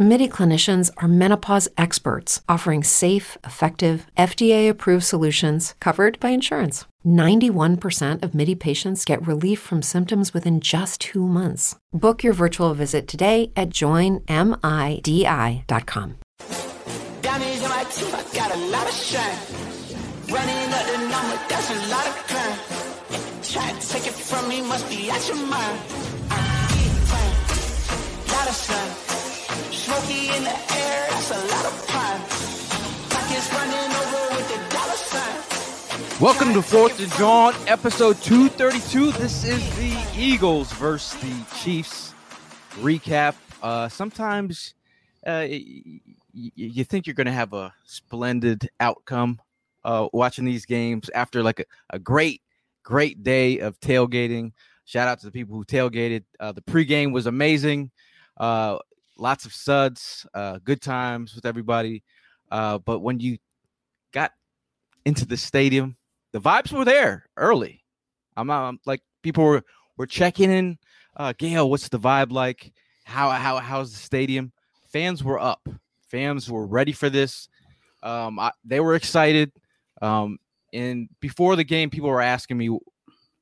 MIDI clinicians are menopause experts offering safe, effective, FDA approved solutions covered by insurance. 91% of MIDI patients get relief from symptoms within just two months. Book your virtual visit today at joinmidi.com. Take it from me, must be your mind. I of sun. Smoky in the air, that's a lot of pine. Pockets running over with the dollar sign. Welcome to Fourth and John, episode 232. This is the Eagles versus the Chiefs recap. Uh, sometimes uh, y- y- you think you're going to have a splendid outcome uh, watching these games after like a, a great, great day of tailgating. Shout out to the people who tailgated. Uh, the pregame was amazing. Uh, lots of suds, uh, good times with everybody. Uh, but when you got into the stadium, the vibes were there early. I'm, I'm like people were were checking in. Uh, Gail, what's the vibe like? How how how's the stadium? Fans were up. Fans were ready for this. Um, I, they were excited. Um, and before the game, people were asking me, "Do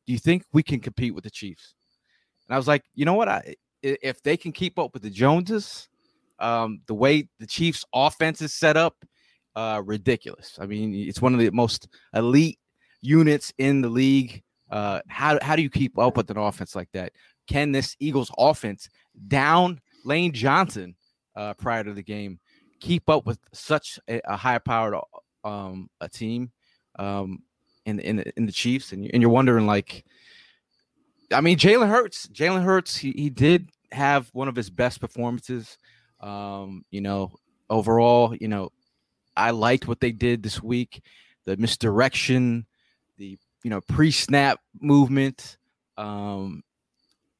you think we can compete with the Chiefs?" And I was like, "You know what? I if they can keep up with the Joneses, um, the way the Chiefs' offense is set up, uh, ridiculous. I mean, it's one of the most elite units in the league. Uh, how how do you keep up with an offense like that? Can this Eagles offense down Lane Johnson uh, prior to the game keep up with such a, a high powered um, a team um, in in the, in the Chiefs? And you're wondering like, I mean, Jalen Hurts, Jalen Hurts, he, he did have one of his best performances. Um, you know, overall, you know, I liked what they did this week. The misdirection, the you know pre-snap movement, um,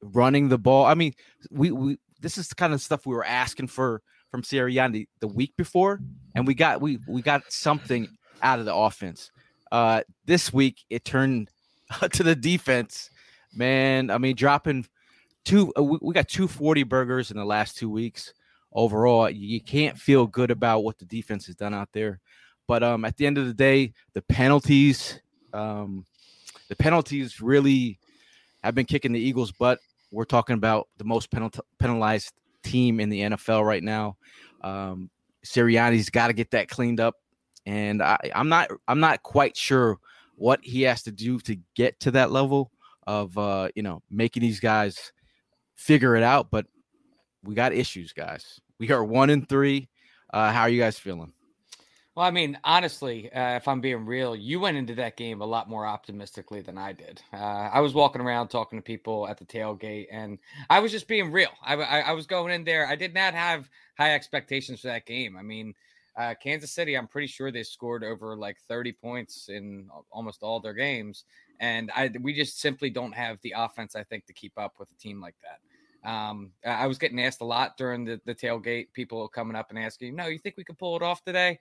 running the ball. I mean, we we this is the kind of stuff we were asking for from Sirianni the week before, and we got we we got something out of the offense. Uh, this week it turned to the defense. Man, I mean, dropping two. uh, We got two forty burgers in the last two weeks. Overall, you can't feel good about what the defense has done out there. But um, at the end of the day, the penalties, um, the penalties really have been kicking the Eagles' butt. We're talking about the most penal- penalized team in the NFL right now. Um, Sirianni's got to get that cleaned up, and I, I'm not I'm not quite sure what he has to do to get to that level of uh, you know making these guys figure it out. But we got issues, guys. We are one and three. Uh, how are you guys feeling? Well, I mean, honestly, uh, if I'm being real, you went into that game a lot more optimistically than I did. Uh, I was walking around talking to people at the tailgate, and I was just being real. I, I, I was going in there. I did not have high expectations for that game. I mean, uh, Kansas City, I'm pretty sure they scored over like 30 points in almost all their games, and I we just simply don't have the offense, I think, to keep up with a team like that. Um, I was getting asked a lot during the, the tailgate. People coming up and asking, "No, you think we could pull it off today?"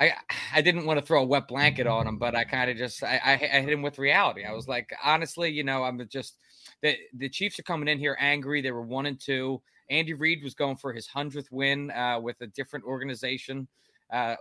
I I didn't want to throw a wet blanket on him, but I kind of just I, I I hit him with reality. I was like, honestly, you know, I'm just the the Chiefs are coming in here angry. They were one and two. Andy Reid was going for his hundredth win uh, with a different organization. Uh,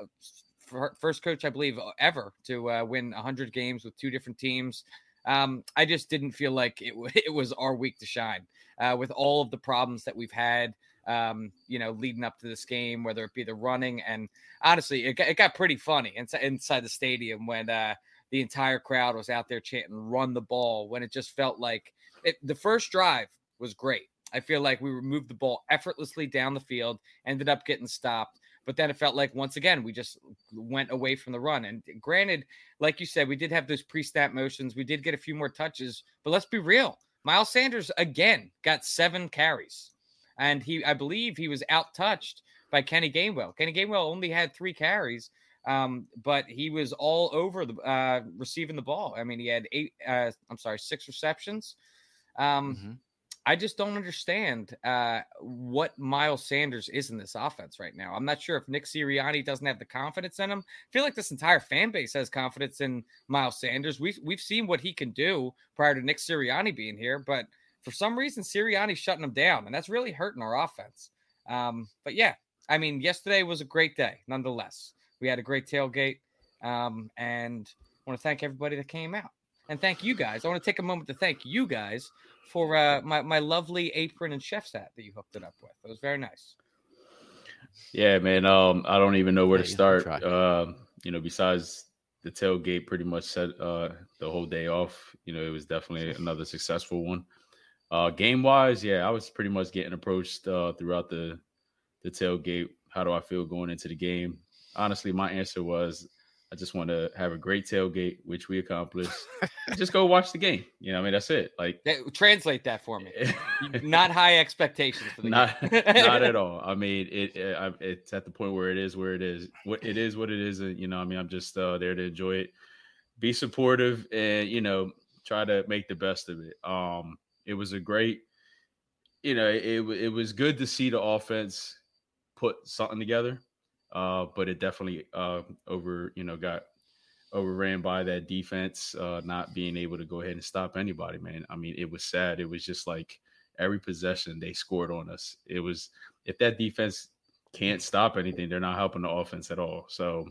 fir- first coach, I believe, ever to uh, win 100 games with two different teams. Um, I just didn't feel like it, it was our week to shine uh, with all of the problems that we've had, um, you know, leading up to this game, whether it be the running. And honestly, it got, it got pretty funny inside, inside the stadium when uh, the entire crowd was out there chanting, run the ball, when it just felt like it, the first drive was great. I feel like we moved the ball effortlessly down the field, ended up getting stopped. But then it felt like once again we just went away from the run. And granted, like you said, we did have those pre-snap motions. We did get a few more touches, but let's be real. Miles Sanders again got seven carries, and he I believe he was out touched by Kenny Gainwell. Kenny Gainwell only had three carries, um, but he was all over the uh, receiving the ball. I mean, he had eight. Uh, I'm sorry, six receptions. Um, Mhm. I just don't understand uh, what Miles Sanders is in this offense right now. I'm not sure if Nick Sirianni doesn't have the confidence in him. I feel like this entire fan base has confidence in Miles Sanders. We've we've seen what he can do prior to Nick Sirianni being here, but for some reason Sirianni's shutting him down, and that's really hurting our offense. Um, but yeah, I mean, yesterday was a great day, nonetheless. We had a great tailgate, um, and I want to thank everybody that came out, and thank you guys. I want to take a moment to thank you guys for uh, my my lovely apron and chef's hat that you hooked it up with. It was very nice. Yeah, man. Um, I don't even know where Yeah, to start. try. Um, you know, besides the tailgate, pretty much set uh the whole day off. You know, it was definitely another successful one. Uh, game wise, yeah, I was pretty much getting approached uh throughout the the tailgate. How do I feel going into the game? Honestly, my answer was I just want to have a great tailgate, which we accomplished. just go watch the game. You know, I mean, that's it. Like, That- translate that for me. Not high expectations for the not game. not at all. I mean, it, it it's at the point where it is where it is. What it is, what it is, and you know, I mean, I'm just uh, there to enjoy it, be supportive, and you know, try to make the best of it. Um, it was a great, you know, it it was good to see the offense put something together, uh, but it definitely uh over, you know, got overran by that defense uh not being able to go ahead and stop anybody man i mean it was sad it was just like every possession they scored on us. It was if that defense can't stop anything, they're not helping the offense at all. So,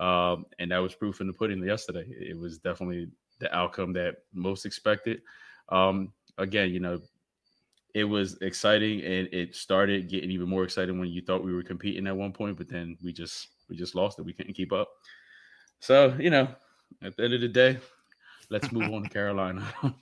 um, and that was proof in the pudding yesterday. It was definitely the outcome that most expected. Um, again, you know, it was exciting and it started getting even more exciting when you thought we were competing at one point, but then we just we just lost it. We couldn't keep up. So, you know, at the end of the day, let's move on to Carolina.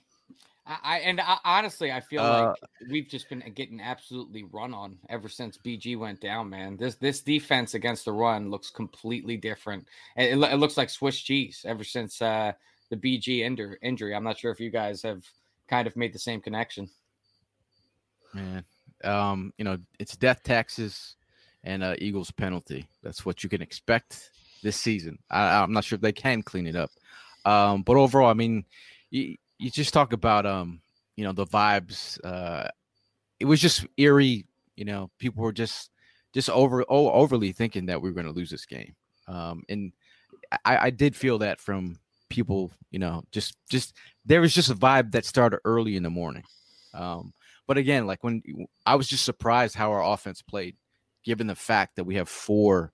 I, I and I, honestly, I feel Uh, like we've just been getting absolutely run on ever since BG went down. Man, this this defense against the run looks completely different. And it, it looks like Swiss cheese ever since uh, the BG injur- injury. I'm not sure if you guys have kind of made the same connection. Man. Um, you know, it's death taxes and uh, Eagles penalty. That's what you can expect this season. I, I'm not sure if they can clean it up. Um, but overall, I mean, you, you just talk about um, you know, the vibes. Uh, it was just eerie. You know, people were just just over oh, overly thinking that we were going to lose this game. Um, and I, I did feel that from people. You know, just just there was just a vibe that started early in the morning. Um, but again, like when I was just surprised how our offense played, given the fact that we have four,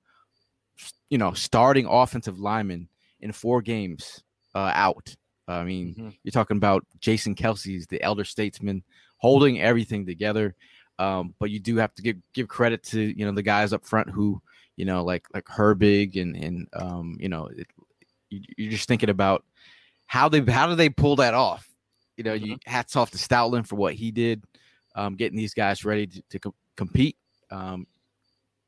you know, starting offensive linemen in four games uh, out. I mean, Mhm. you're talking about Jason Kelce's the elder statesman holding everything together. Um, but you do have to give give credit to you know the guys up front who you know like like Herbig and and um, you know it, you, you're just thinking about how they how do they pull that off? You know, you hats off to Stoutland for what he did, um, getting these guys ready to, to co- compete. Um,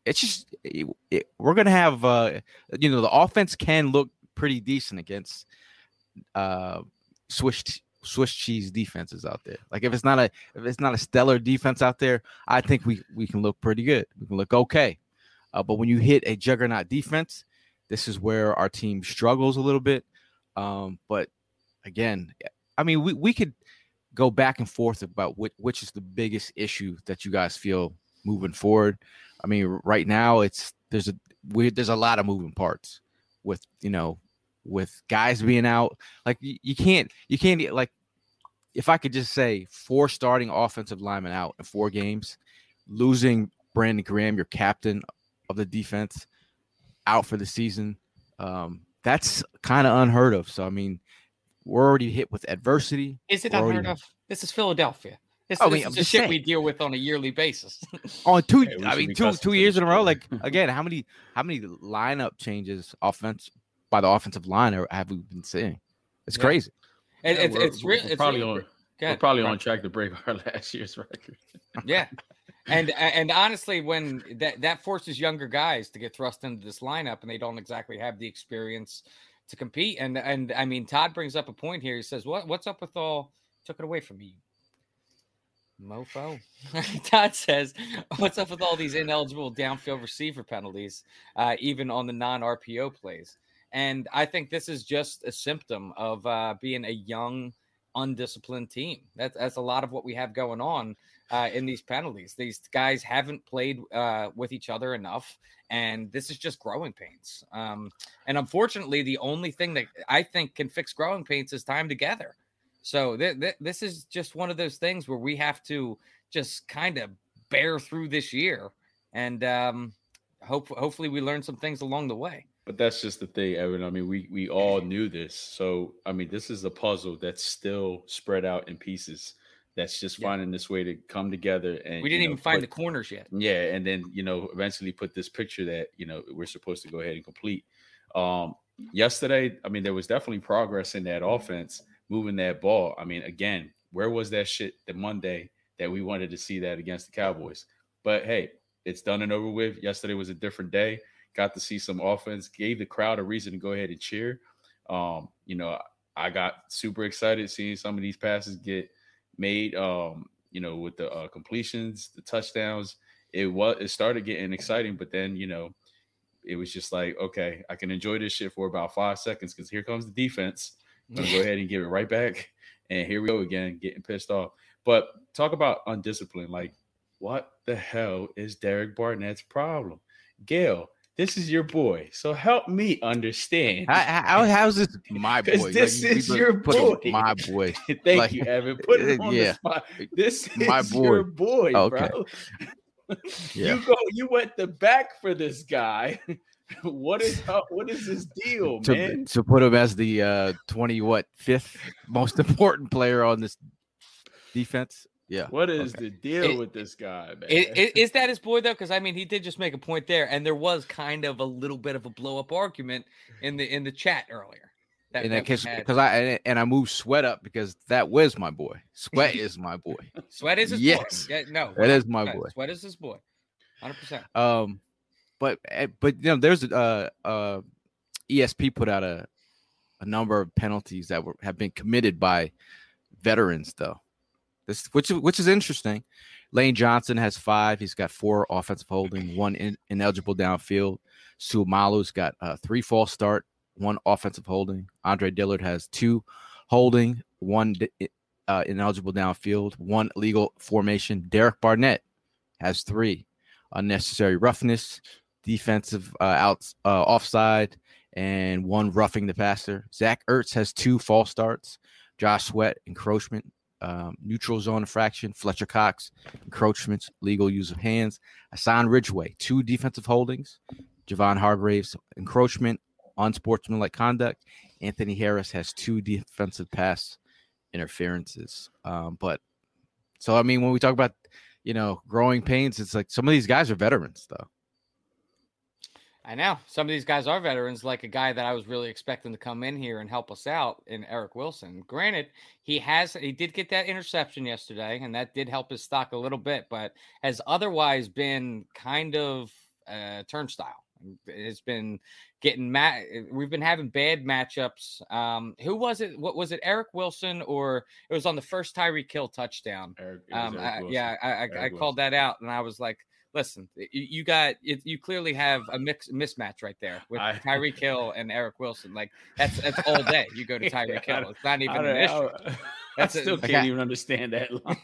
it's just it, it- we're gonna have uh, you know the offense can look pretty decent against uh, Swiss Swiss cheese defenses out there. Like if it's not a if it's not a stellar defense out there, I think we we can look pretty good. We can look okay. Uh, but when you hit a juggernaut defense, this is where our team struggles a little bit. Um, but again, I mean, we, we could go back and forth about which, which is the biggest issue that you guys feel moving forward. I mean, right now it's there's a we, there's a lot of moving parts with you know with guys being out. Like you, you can't you can't like if I could just say four starting offensive linemen out in four games, losing Brandon Graham, your captain of the defense, out for the season. Um, that's kind of unheard of. So I mean, we're already hit with adversity. Is it We're already- unheard of? This is Philadelphia. This, oh, I this mean, is I'm the shit saying. we deal with on a yearly basis. On two, Hey, I mean, two two years in a row. Like again, how many how many lineup changes offense by the offensive line are, have we been seeing? It's Yeah. crazy. And Yeah, it's we're- it's, we're real. It's probably really on we're probably on track to break our last year's record. Yeah. And and honestly, when that that forces younger guys to get thrust into this lineup and they don't exactly have the experience to compete. And and I mean, Todd brings up a point here. He says, "What what's up with all took it away from me, mofo?" Todd says, "What's up with all these ineligible downfield receiver penalties, uh, even on the non RPO plays?" And I think this is just a symptom of uh, being a young undisciplined team. That's that's a lot of what we have going on uh, in these penalties. These guys haven't played uh, with each other enough, and this is just growing pains. Um, and unfortunately, the only thing that I think can fix growing pains is time together. So th- th- this is just one of those things where we have to just kind of bear through this year, and um, hope hopefully we learn some things along the way. But that's just the thing, Evan. I mean, we we all knew this. So I mean, this is a puzzle that's still spread out in pieces. That's just Yeah. finding this way to come together. And We didn't know, even find put- the corners yet. Yeah, and then you know, eventually put this picture that you know we're supposed to go ahead and complete. Um, yesterday, I mean, there was definitely progress in that offense, moving that ball. I mean, again, where was that shit the Monday that we wanted to see that against the Cowboys? But hey, it's done and over with. Yesterday was a different day. Got to see some offense, gave the crowd a reason to go ahead and cheer. Um, you know, I got super excited seeing some of these passes get made. Um, you know, with the uh, completions, the touchdowns, it was it started getting exciting, but then you know, it was just like, okay, I can enjoy this shit for about five seconds because here comes the defense. I'm gonna go ahead and give it right back, and here we go again, getting pissed off. But talk about undisciplined. Like, what the hell is Derek Barnett's problem? Gail, this is your boy, so help me understand. How, how, how's this my boy? this we is your boy. my boy. Thank Like, you, Evan. Put it uh, on yeah. the spot. This is My your boy. boy, Okay. bro. Yeah. You go. You went the back for this guy. what is? What is this deal, to, man? to put him as the uh 20 what fifth most important player on this defense. Yeah. What is okay. the deal It- with this guy, man? I- i- Is, that his boy though? Because I mean, he did just make a point there, and there was kind of a little bit of a blow up argument in the in the chat earlier. That, in that that case, because I and- and I moved Sweat up because that was my boy. Sweat is my boy. Sweat is his Yes. boy. Yeah, no, That is my boy. Sweat is his boy. Hundred percent. Um, but eh, but you know, there's a uh, uh, ESP put out a a number of penalties that were have been committed by veterans though. This which which is interesting. Lane Johnson has five. He's got four offensive holding, one in, ineligible downfield. Seumalo's got uh, three false start, one offensive holding. Andre Dillard has two holding, one uh, ineligible downfield, one legal formation. Derek Barnett has three unnecessary roughness, defensive uh, outs, uh, offside, and one roughing the passer. Zach Ertz has two false starts. Josh Sweat encroachment, um, neutral zone infraction. Fletcher Cox encroachments, legal use of hands. Hassan Ridgeway two defensive holdings. Javon Hargraves encroachment, unsportsmanlike conduct. Anthony Harris has two defensive pass interferences. Um, but so I mean, when we talk about you know growing pains, it's like some of these guys are veterans though. I know some of these guys are veterans, like a guy that I was really expecting to come in here and help us out in Eric Wilson. Granted, he has he did get that interception yesterday, and that did help his stock a little bit, but has otherwise been kind of uh, turnstile. It's been getting mat. We've been having bad matchups. Um, who was it? What was it? Eric Wilson, or it was on the first Tyreek Hill touchdown? Eric- Um, Eric I, Wilson. yeah, I, I, I called that out, and I was like, "Listen, you, you got it, you clearly have a mix mismatch right there with I- Tyreek Hill and Eric Wilson. Like that's that's all day. You go to Yeah, Tyreek I Hill. don't- It's not even I, an issue. I, I That's a- still Like, can't I- even understand that.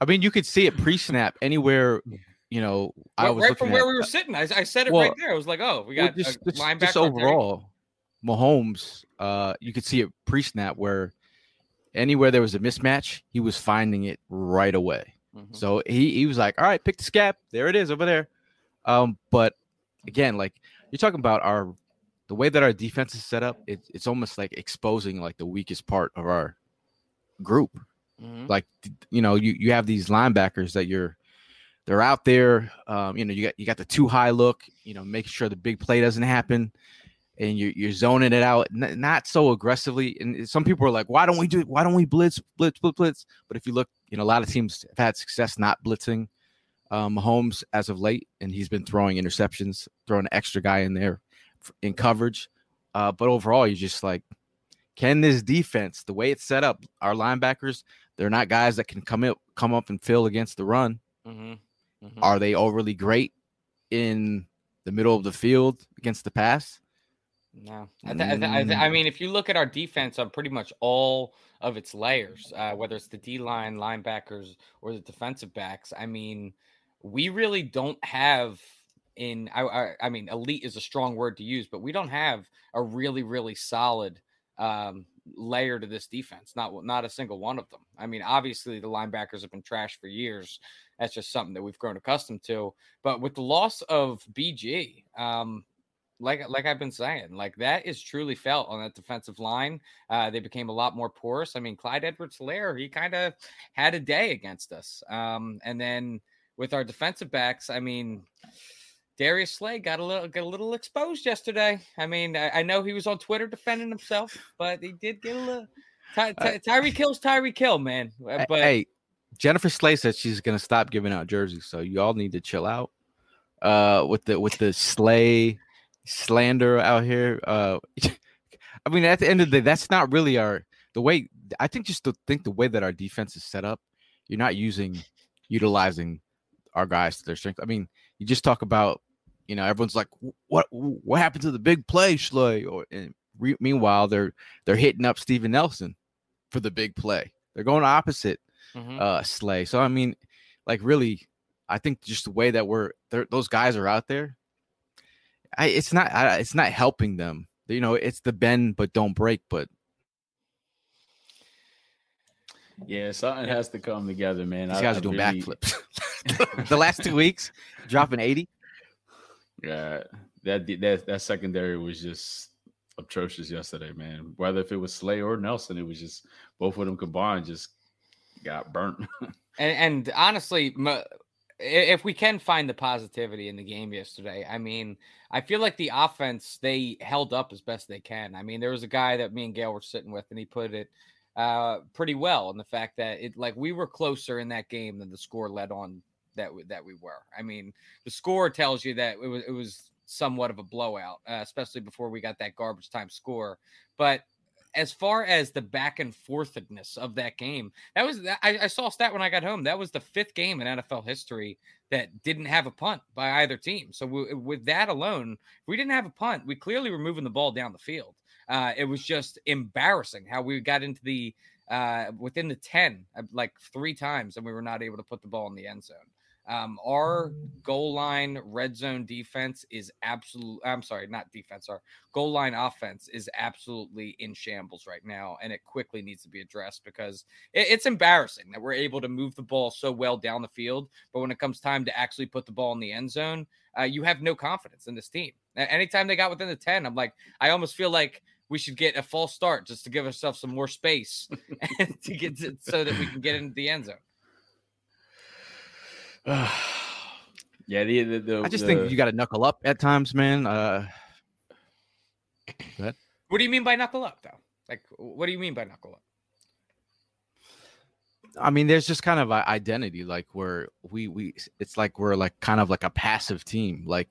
I mean, you could see it pre-snap anywhere. You know, I Right- was right looking from where at, we were sitting. I, I said it Well, right there. I was like, "Oh, we well, got just, a just, linebacker just on Tyreek. overall, Mahomes. Uh, you could see it pre-snap where anywhere there was a mismatch, he was finding it right away. Mhm. So he he was like, "All right, pick the scap. There it is over there." Um, but again, like you're talking about our the way that our defense is set up, it, it's almost like exposing like the weakest part of our group. Mhm. Like you know, you you have these linebackers that you're they're out there. Um, you know, you got you got the too high look. You know, making sure the big play doesn't happen, and you're you're zoning it out, n- not so aggressively. And some people are like, "Why don't we do? Why don't we blitz, blitz, blitz, blitz?" But if you look, you know, a lot of teams have had success not blitzing um, Mahomes as of late, and he's been throwing interceptions, throwing an extra guy in there in coverage. Uh, but overall, you're just like, can this defense, the way it's set up, our linebackers, they're not guys that can come up, come up and fill against the run. Mhm. Mhm. Are they overly great in the middle of the field against the pass? No, I, th- I, th- I, th- I, mean, if you look at our defense on pretty much all of its layers, uh, whether it's the D line, linebackers, or the defensive backs, I mean, we really don't have in. I, I, mean, elite is a strong word to use, but we don't have a really, really solid um, layer to this defense. Not not a single one of them. I mean, obviously the linebackers have been trash for years. That's just something that we've grown accustomed to. But with the loss of BG, um, like like I've been saying, like that is truly felt on that defensive line. Uh, they became a lot more porous. I mean, Clyde Edwards-Helaire, he kind of had a day against us. Um, and then with our defensive backs, I mean, Darius Slay got a little got a little exposed yesterday. I mean, I, I know he was on Twitter defending himself, but he did get a little. Ty, Ty, Tyree Hill's Tyreek Hill, man. Uh, but hey, Jennifer Slay said she's gonna stop giving out jerseys, so you all need to chill out. Uh, with the with the Slay slander out here. Uh, I mean, at the end of the day, that's not really our the way. I think just to think the way that our defense is set up, you're not using utilizing our guys to their strength. I mean, you just talk about you know, everyone's like, "What what happened to the big play, Slay?" Or and re- meanwhile, they're they're hitting up Steven Nelson for the big play. They're going opposite mm-hmm. uh, Slay. So I mean, like really, I think just the way that we're those guys are out there, I, it's not I, it's not helping them. You know, it's the bend but don't break. But yeah, something has to come together, man. These guys I, are doing really... backflips. the last two weeks, dropping eighty. Yeah, that that that secondary was just atrocious yesterday, man. Whether if it was Slay or Nelson, it was just both of them combined just got burnt. and, and honestly, if we can find the positivity in the game yesterday, I mean, I feel like the offense they held up as best they can. I mean, there was a guy that me and Gail were sitting with, and he put it uh, pretty well in the fact that it like we were closer in that game than the score led on that we, that we were. I mean, the score tells you that it was it was somewhat of a blowout, uh, especially before we got that garbage time score. But as far as the back and forthedness of that game, that was I, I, saw stat when I got home. That was the fifth game in NFL history that didn't have a punt by either team. So we, with that alone, we didn't have a punt, we clearly were moving the ball down the field. Uh, it was just embarrassing how we got into the uh, within the ten uh, like three times, and we were not able to put the ball in the end zone. Um, our goal line red zone defense is absolute. I'm sorry, not defense. Our goal line offense is absolutely in shambles right now, and it quickly needs to be addressed because it, it's embarrassing that we're able to move the ball so well down the field, but when it comes time to actually put the ball in the end zone, uh, you have no confidence in this team. Anytime they got within the ten, I'm like, I almost feel like we should get a false start just to give ourselves some more space to get to, so that we can get into the end zone. yeah, the, the, the I just the, think you got to knuckle up at times, man. Uh, what do you mean by knuckle up, though? Like, what do you mean by knuckle up? I mean, there's just kind of an identity, like where we we it's like we're like kind of like a passive team, like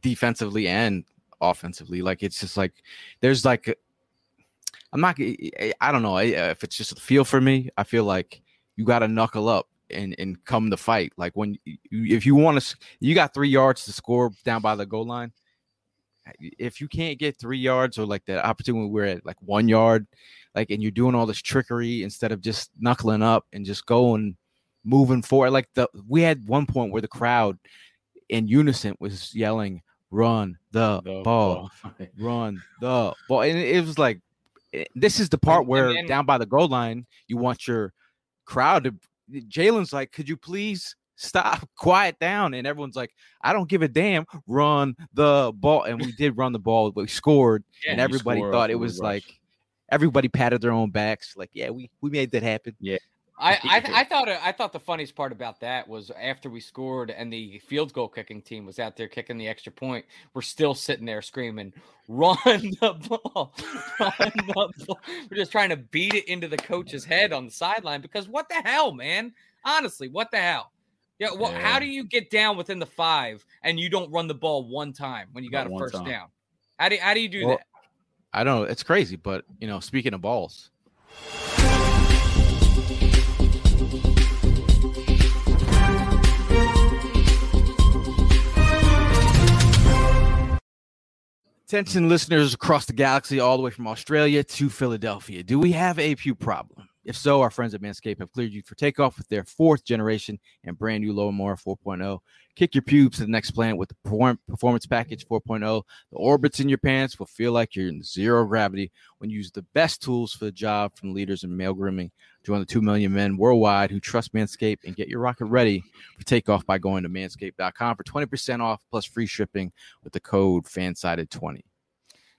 defensively and offensively. Like it's just like there's like I'm not. I don't know if it's just a feel for me. I feel like you got to knuckle up and and come to fight. Like when you, if you want to, you got three yards to score down by the goal line. If you can't get three yards or like the opportunity we're at like one yard, like and you're doing all this trickery instead of just knuckling up and just going moving forward. Like the we had one point where the crowd in unison was yelling, "Run the, the ball, ball. run the ball," and it was like eh, this is the part where then, down by the goal line you want your crowd to Jalen's like, could you please stop, quiet down? And everyone's like, I don't give a damn. Run the ball. And we did run the ball, but we scored. Yeah, and everybody thought it was like everybody patted their own backs. Like, yeah, we we made that happen. Yeah. I, I, I thought uh, I thought the funniest part about that was after we scored and the field goal kicking team was out there kicking the extra point. We're still sitting there screaming, "Run the ball, run the ball!" We're just trying to beat it into the coach's head on the sideline because what the hell, man? Honestly, what the hell? Yeah, well, yeah. how do you get down within the five and you don't run the ball one time when you got Not a first down? How do how do you do well, that? I don't know. It's crazy, but you know, speaking of balls. Attention listeners across the galaxy, all the way from Australia to Philadelphia. Do we have a pew problem? If so, our friends at Manscaped have cleared you for takeoff with their fourth generation and brand new Lawnmower 4.0. Kick your pubes to the next planet with the Performance Package 4.0. The orbits in your pants will feel like you're in zero gravity when you use the best tools for the job from leaders in male grooming. Join the 2 million men worldwide who trust Manscaped and get your rocket ready for takeoff by going to manscaped.com for 20% off plus free shipping with the code FANSIDED20.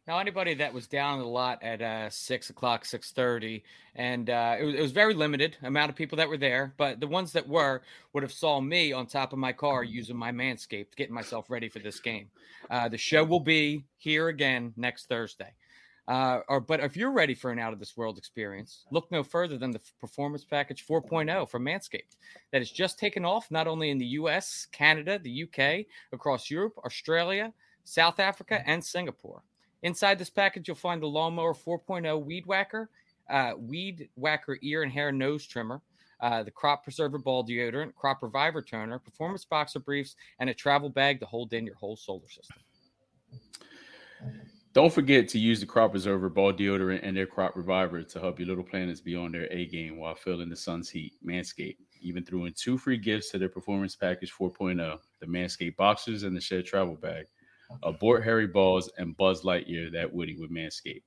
Now, anybody that was down a lot at uh, six o'clock, six thirty, and uh, it, was, it was very limited amount of people that were there. But the ones that were would have saw me on top of my car using my Manscaped, getting myself ready for this game. Uh, the show will be here again next Thursday. Uh, or, but if you're ready for an out of this world experience, look no further than the Performance Package 4.0 from Manscaped that has just taken off not only in the US, Canada, the UK, across Europe, Australia, South Africa, and Singapore. Inside this package, you'll find the Lawnmower 4.0 Weed Whacker, uh, Weed Whacker ear and hair nose trimmer, uh, the Crop Preserver ball deodorant, Crop Reviver toner, Performance boxer briefs, and a travel bag to hold in your whole solar system. Don't forget to use the Crop Preserver ball deodorant and their Crop Reviver to help your little planets be on their A game while feeling the sun's heat. Manscaped even threw in two free gifts to their Performance Package 4.0 the Manscaped Boxers and the Shed Travel Bag. Abort Harry Balls and Buzz Lightyear that Woody with Manscaped.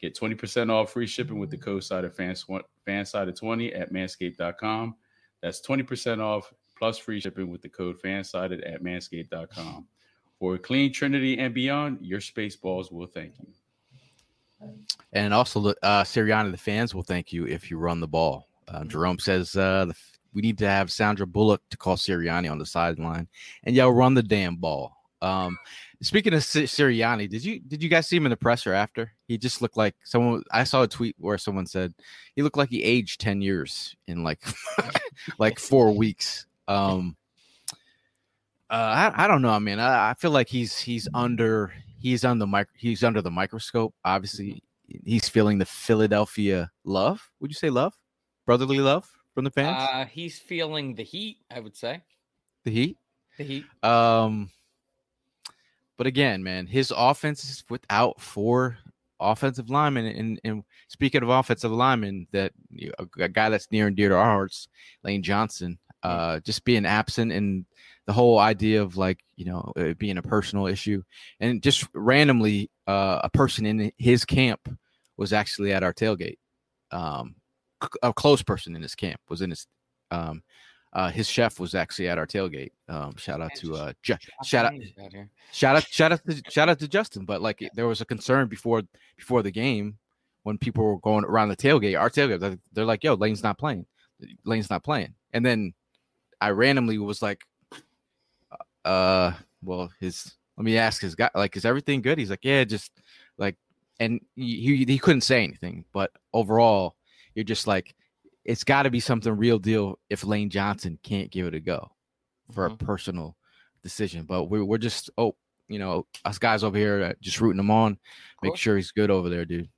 Get 20% off free shipping with the code SIDED FANSIDED20 at manscaped.com. That's 20% off plus free shipping with the code FANSIDED at manscaped.com. For a clean Trinity and beyond, your space balls will thank you. And also, uh, Sirianni, the fans will thank you if you run the ball. Uh, Jerome says uh, the, we need to have Sandra Bullock to call Sirianni on the sideline and yell, run the damn ball. Um, speaking of Sirianni, did you did you guys see him in the presser after? He just looked like someone. I saw a tweet where someone said he looked like he aged ten years in like like four weeks. Um, uh, I, I don't know. I mean, I, I feel like he's he's under he's on the mic he's under the microscope. Obviously, he's feeling the Philadelphia love. Would you say love, brotherly love from the fans? Uh, he's feeling the heat. I would say the heat. The heat. Um, but again, man, his offense is without four offensive linemen. And, and speaking of offensive linemen, that you know, a guy that's near and dear to our hearts, Lane Johnson, uh, just being absent and the whole idea of like you know it being a personal issue, and just randomly uh, a person in his camp was actually at our tailgate. Um, a close person in his camp was in his um, uh, his chef was actually at our tailgate. Um, shout out to uh, Ju- shout out, shout out, shout out to shout out to Justin. But like, there was a concern before before the game when people were going around the tailgate. Our tailgate, they're, they're like, "Yo, Lane's not playing. Lane's not playing." And then I randomly was like, "Uh, well, his let me ask his guy, like, is everything good?" He's like, "Yeah, just like," and he he couldn't say anything, but overall, you're just like it's got to be something real deal if Lane Johnson can't give it a go for mm-hmm. a personal decision. But we're, we're just, oh, you know, us guys over here just rooting him on, make sure he's good over there, dude.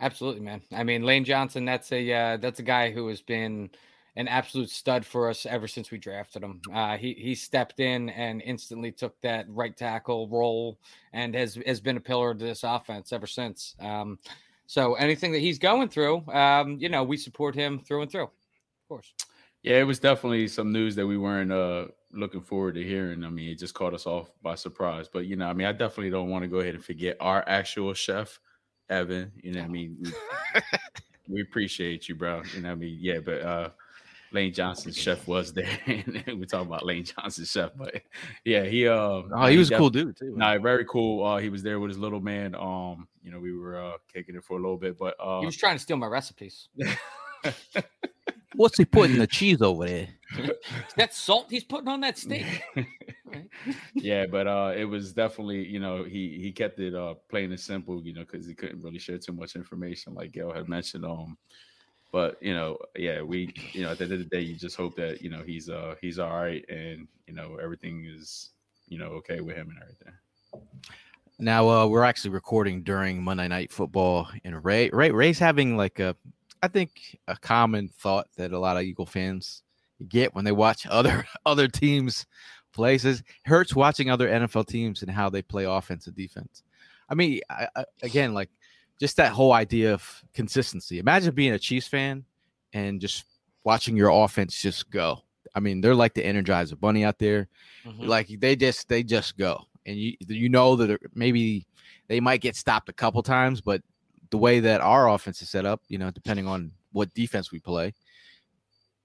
Absolutely, man. I mean, Lane Johnson, that's a uh, that's a guy who has been an absolute stud for us ever since we drafted him. Uh, he he stepped in and instantly took that right tackle role and has has been a pillar of this offense ever since. Um, so anything that he's going through, um, you know, we support him through and through, of course. Yeah, it was definitely some news that we weren't uh, looking forward to hearing. I mean, it just caught us off by surprise. But you know, I mean, I definitely don't want to go ahead and forget our actual chef, Evan. You know, I mean, we, we appreciate you, bro. You know, I mean, yeah, but uh, Lane Johnson's chef was there. We're talking about Lane Johnson's chef, but yeah, he uh oh he was a cool dude too. Nah, very cool. Uh he was there with his little man. Um, you know, we were uh kicking it for a little bit, but uh he was trying to steal my recipes. What's he putting the cheese over there? that salt he's putting on that steak. yeah, but uh it was definitely, you know, he he kept it uh plain and simple, you know, because he couldn't really share too much information, like Gail had mentioned. Um but you know, yeah, we you know at the end of the day, you just hope that you know he's uh he's all right and you know everything is you know okay with him and everything. Now uh, we're actually recording during Monday Night Football, and Ray Ray Ray's having like a I think a common thought that a lot of Eagle fans get when they watch other other teams places hurts watching other NFL teams and how they play offense and defense. I mean, I, I, again, like just that whole idea of consistency. Imagine being a Chiefs fan and just watching your offense just go. I mean, they're like the Energizer Bunny out there. Mhm. Like they just they just go, and you you know that maybe they might get stopped a couple times, but the way that our offense is set up, you know, depending on what defense we play,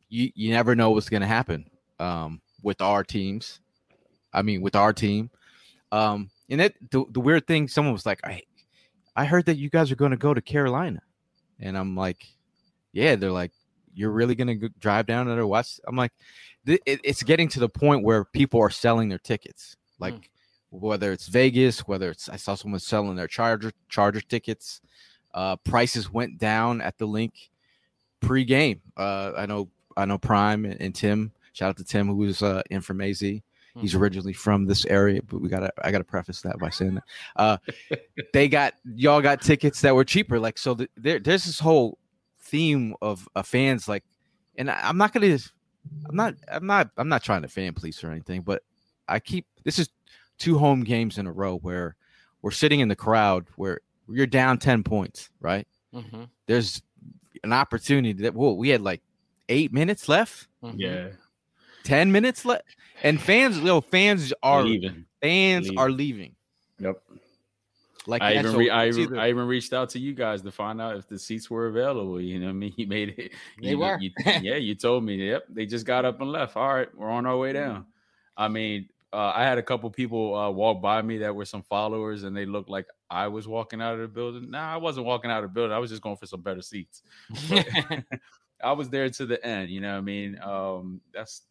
you you never know what's going to happen um, with our teams. I mean, with our team, um, and that the, the weird thing, someone was like, "I I heard that you guys are going to go to Carolina," and I'm like, "Yeah." They're like, "You're really going to drive down there to watch?" I'm like, th- it, "It's getting to the point where people are selling their tickets, like." Whether it's Vegas, whether it's I saw someone selling their Charger Charger tickets, uh, prices went down at the Linc pre-game. Uh, I know I know Prime and, and Tim. Shout out to Tim who's uh, in from AZ. He's originally from this area, but we gotta I gotta preface that by saying that uh, they got y'all got tickets that were cheaper. Like so, the, there there's this whole theme of uh, fans like, and I, I'm not gonna I'm not I'm not I'm not trying to fan police or anything, but I keep this is two home games in a row where we're sitting in the crowd where you're down 10 points, right? Mhm. There's an opportunity that well, we had like eight minutes left, Mhm. Yeah, 10 minutes left. And fans, you know, fans are leaving. fans Leaving. are leaving. Yep. Like I even re- I, it's even, I even reached out to you guys to find out if the seats were available. You know, what I mean, you made it. They you, were. you- yeah, you told me. Yep, they just got up and left. All right, we're on our way down. I mean, uh, I had a couple people uh, walk by me that were some followers, and they looked like I was walking out of the building. Nah, I wasn't walking out of the building. I was just going for some better seats. But I was there to the end. You know, what I mean, um, that's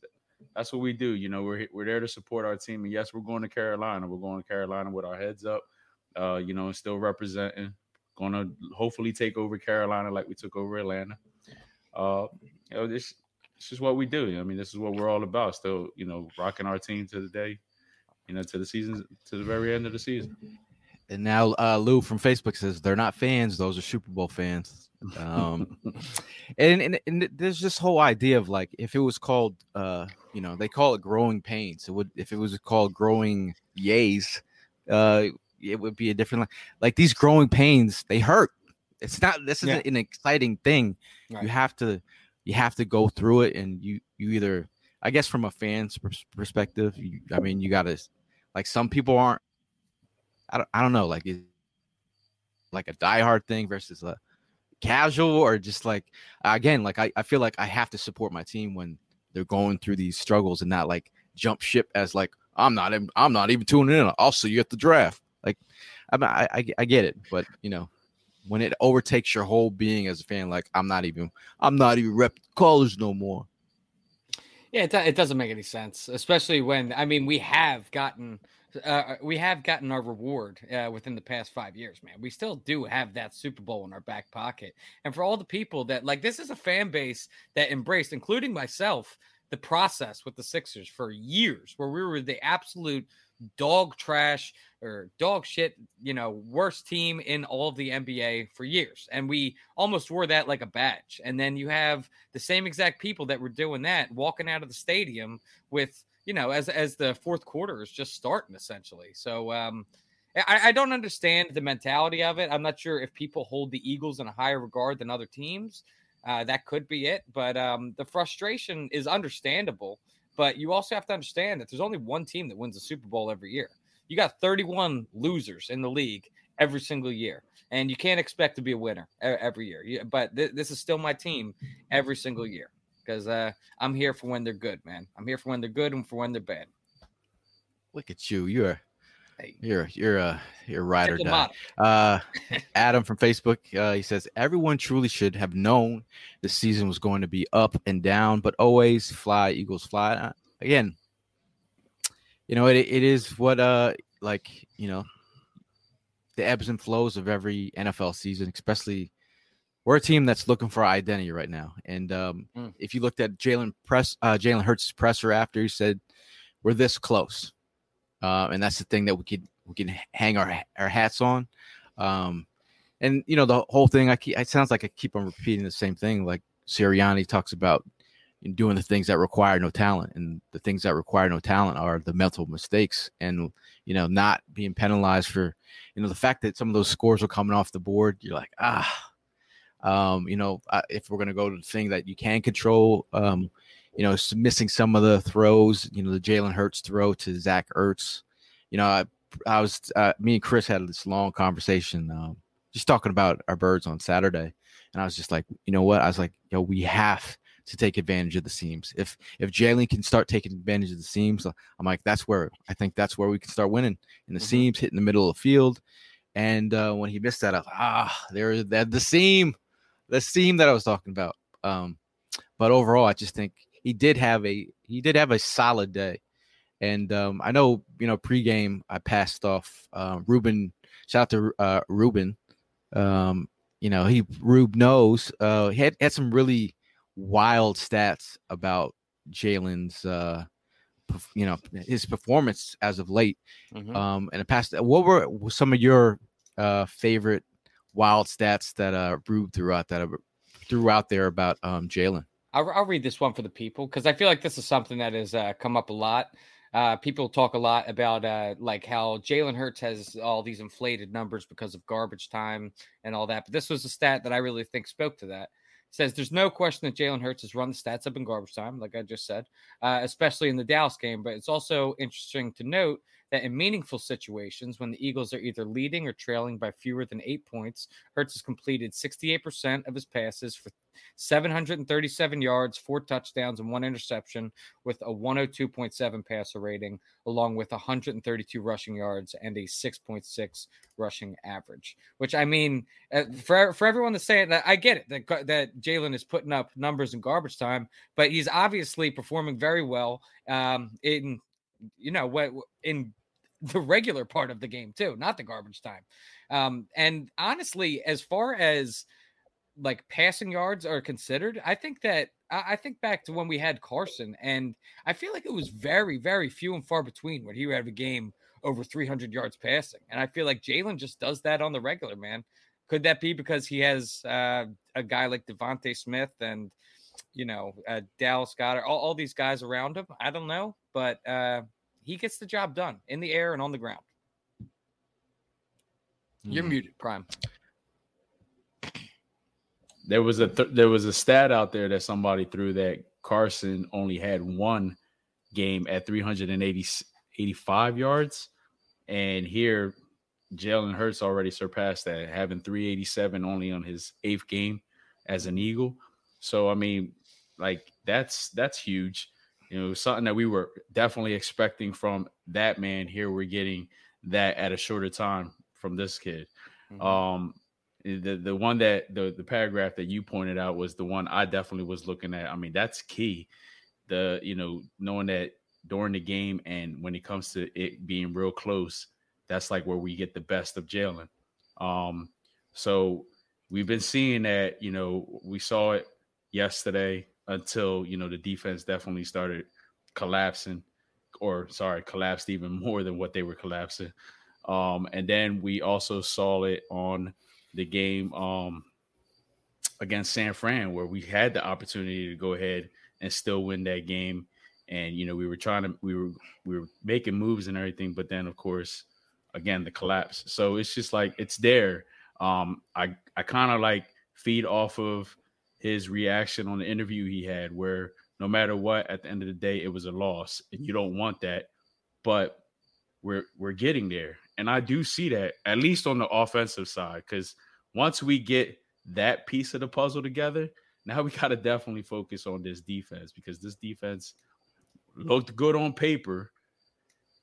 that's what we do. You know, we're we're there to support our team, and yes, we're going to Carolina. We're going to Carolina with our heads up. Uh, you know, and still representing. Going to hopefully take over Carolina like we took over Atlanta. Uh, you know, this this is what we do. I mean, this is what we're all about. Still, you know, rocking our team to the day. You know, to the season, to the very end of the season. and now uh, Lou from Facebook says they're not fans; those are Super Bowl fans. Um, and, and and there's this whole idea of like if it was called, uh, you know, they call it growing pains. It would if it was called growing yays, uh, it would be a different. Like these growing pains, they hurt. It's not. This isn't Yeah. an exciting thing. Right. You have to, you have to go through it, and you you either, I guess, from a fan's perspective, you, I mean, you got to, like, some people aren't. I don't, I don't know, like, is like a diehard thing versus a casual or just like again, like I, I feel like I have to support my team when they're going through these struggles and not like jump ship as like I'm not I'm not even tuning in. I'll see you at the draft. Like I mean, I, I I get it, but you know, when it overtakes your whole being as a fan, like I'm not even I'm not even rep colors no more. Yeah, it, it doesn't make any sense, especially when I mean we have gotten uh, we have gotten our reward uh, within the past five years, man. We still do have that Super Bowl in our back pocket, and for all the people that like this is a fan base that embraced, including myself, the process with the Sixers for years, where we were the absolute dog trash or dog shit, you know, worst team in all of the NBA for years, and we almost wore that like a badge. And then you have the same exact people that were doing that walking out of the stadium with you know as as the fourth quarter is just starting essentially. So um I, I don't understand the mentality of it. I'm not sure if people hold the eagles in a higher regard than other teams. Uh, that could be it but um the frustration is understandable but you also have to understand that there's only one team that wins the super bowl every year. You got 31 losers in the league every single year and you can't expect to be a winner every year. But th- this is still my team every single year because uh, I'm here for when they're good, man. I'm here for when they're good and for when they're bad. Look at you. You're Hey, you're you're a you're a ride or die. Uh, Adam from Facebook, uh, he says everyone truly should have known the season was going to be up and down, but always fly, Eagles fly. Uh, again, you know it, it is what uh like you know the ebbs and flows of every NFL season, especially we're a team that's looking for identity right now. And um, Mm. if you looked at Jalen press, uh, Jalen Hurts' presser after, he said we're this close, uh, and that's the thing that we could we can hang our our hats on. Um, and you know the whole thing. I keep, it sounds like I keep on repeating the same thing. Like Sirianni talks about doing the things that require no talent, and the things that require no talent are the mental mistakes, and you know, not being penalized for, you know, the fact that some of those scores are coming off the board. You're like, ah, um, you know, uh, if we're gonna go to the thing that you can control, um, you know, missing some of the throws, you know, the Jalen Hurts throw to Zach Ertz, you know, I, I was, uh, me and Chris had this long conversation, um, just talking about our birds on Saturday, and I was just like, you know what? I was like, yo, we have to take advantage of the seams. If if Jalen can start taking advantage of the seams, I'm like, that's where I think that's where we can start winning in the mm-hmm. seams, hitting the middle of the field. And uh, when he missed that, I was like, ah, there that the seam, the seam that I was talking about. Um, but overall, I just think he did have a he did have a solid day. And um, I know, you know, pregame I passed off uh, Ruben. Shout out to uh, Ruben. Um, you know, he Rube knows. Uh, he had, had some really wild stats about Jalen's, uh, you know, his performance as of late. Mm-hmm. Um, and the past, what were some of your uh favorite wild stats that uh Rube threw out that threw out there about um Jalen? I'll, I'll read this one for the people because I feel like this is something that has uh, come up a lot. Uh, people talk a lot about uh, like how Jalen Hurts has all these inflated numbers because of garbage time and all that. But this was a stat that I really think spoke to that. It says there's no question that Jalen Hurts has run the stats up in garbage time, like I just said, uh, especially in the Dallas game. But it's also interesting to note that in meaningful situations, when the Eagles are either leading or trailing by fewer than eight points, Hurts has completed 68% of his passes for 737 yards, four touchdowns, and one interception with a 102.7 passer rating, along with 132 rushing yards and a 6.6 rushing average. Which I mean, uh, for for everyone to say it, I get it that that Jalen is putting up numbers in garbage time, but he's obviously performing very well um, in you know what in the regular part of the game too, not the garbage time. Um, and honestly, as far as like passing yards are considered, I think that I, think back to when we had Carson, and I feel like it was very, very few and far between when he would have a game over 300 yards passing. And I feel like Jalen just does that on the regular, man. Could that be because he has uh, a guy like Devonta Smith and you know uh, Dallas Goedert, all, all these guys around him? I don't know, but uh, he gets the job done in the air and on the ground. You're mm. muted, Prime. There was a th- there was a stat out there that somebody threw that Carson only had one game at 385 yards, and here Jalen Hurts already surpassed that, having 387 only on his eighth game as an Eagle. So I mean, like that's that's huge you know, something that we were definitely expecting from that man. Here we're getting that at a shorter time from this kid. Mm-hmm. Um, the the one that the the paragraph that you pointed out was the one I definitely was looking at. I mean, that's key. The you know knowing that during the game and when it comes to it being real close, that's like where we get the best of Jalen. Um, so we've been seeing that. You know, we saw it yesterday until you know the defense definitely started collapsing, or sorry, collapsed even more than what they were collapsing. Um, and then we also saw it on the game um, against San Fran, where we had the opportunity to go ahead and still win that game. And you know, we were trying to we were we were making moves and everything, but then of course, again, the collapse. So it's just like it's there. Um, I I kind of like feed off of his reaction on the interview he had, where no matter what, at the end of the day, it was a loss, and you don't want that. But we're we're getting there, and I do see that at least on the offensive side, because once we get that piece of the puzzle together, now we got to definitely focus on this defense because this defense looked good on paper.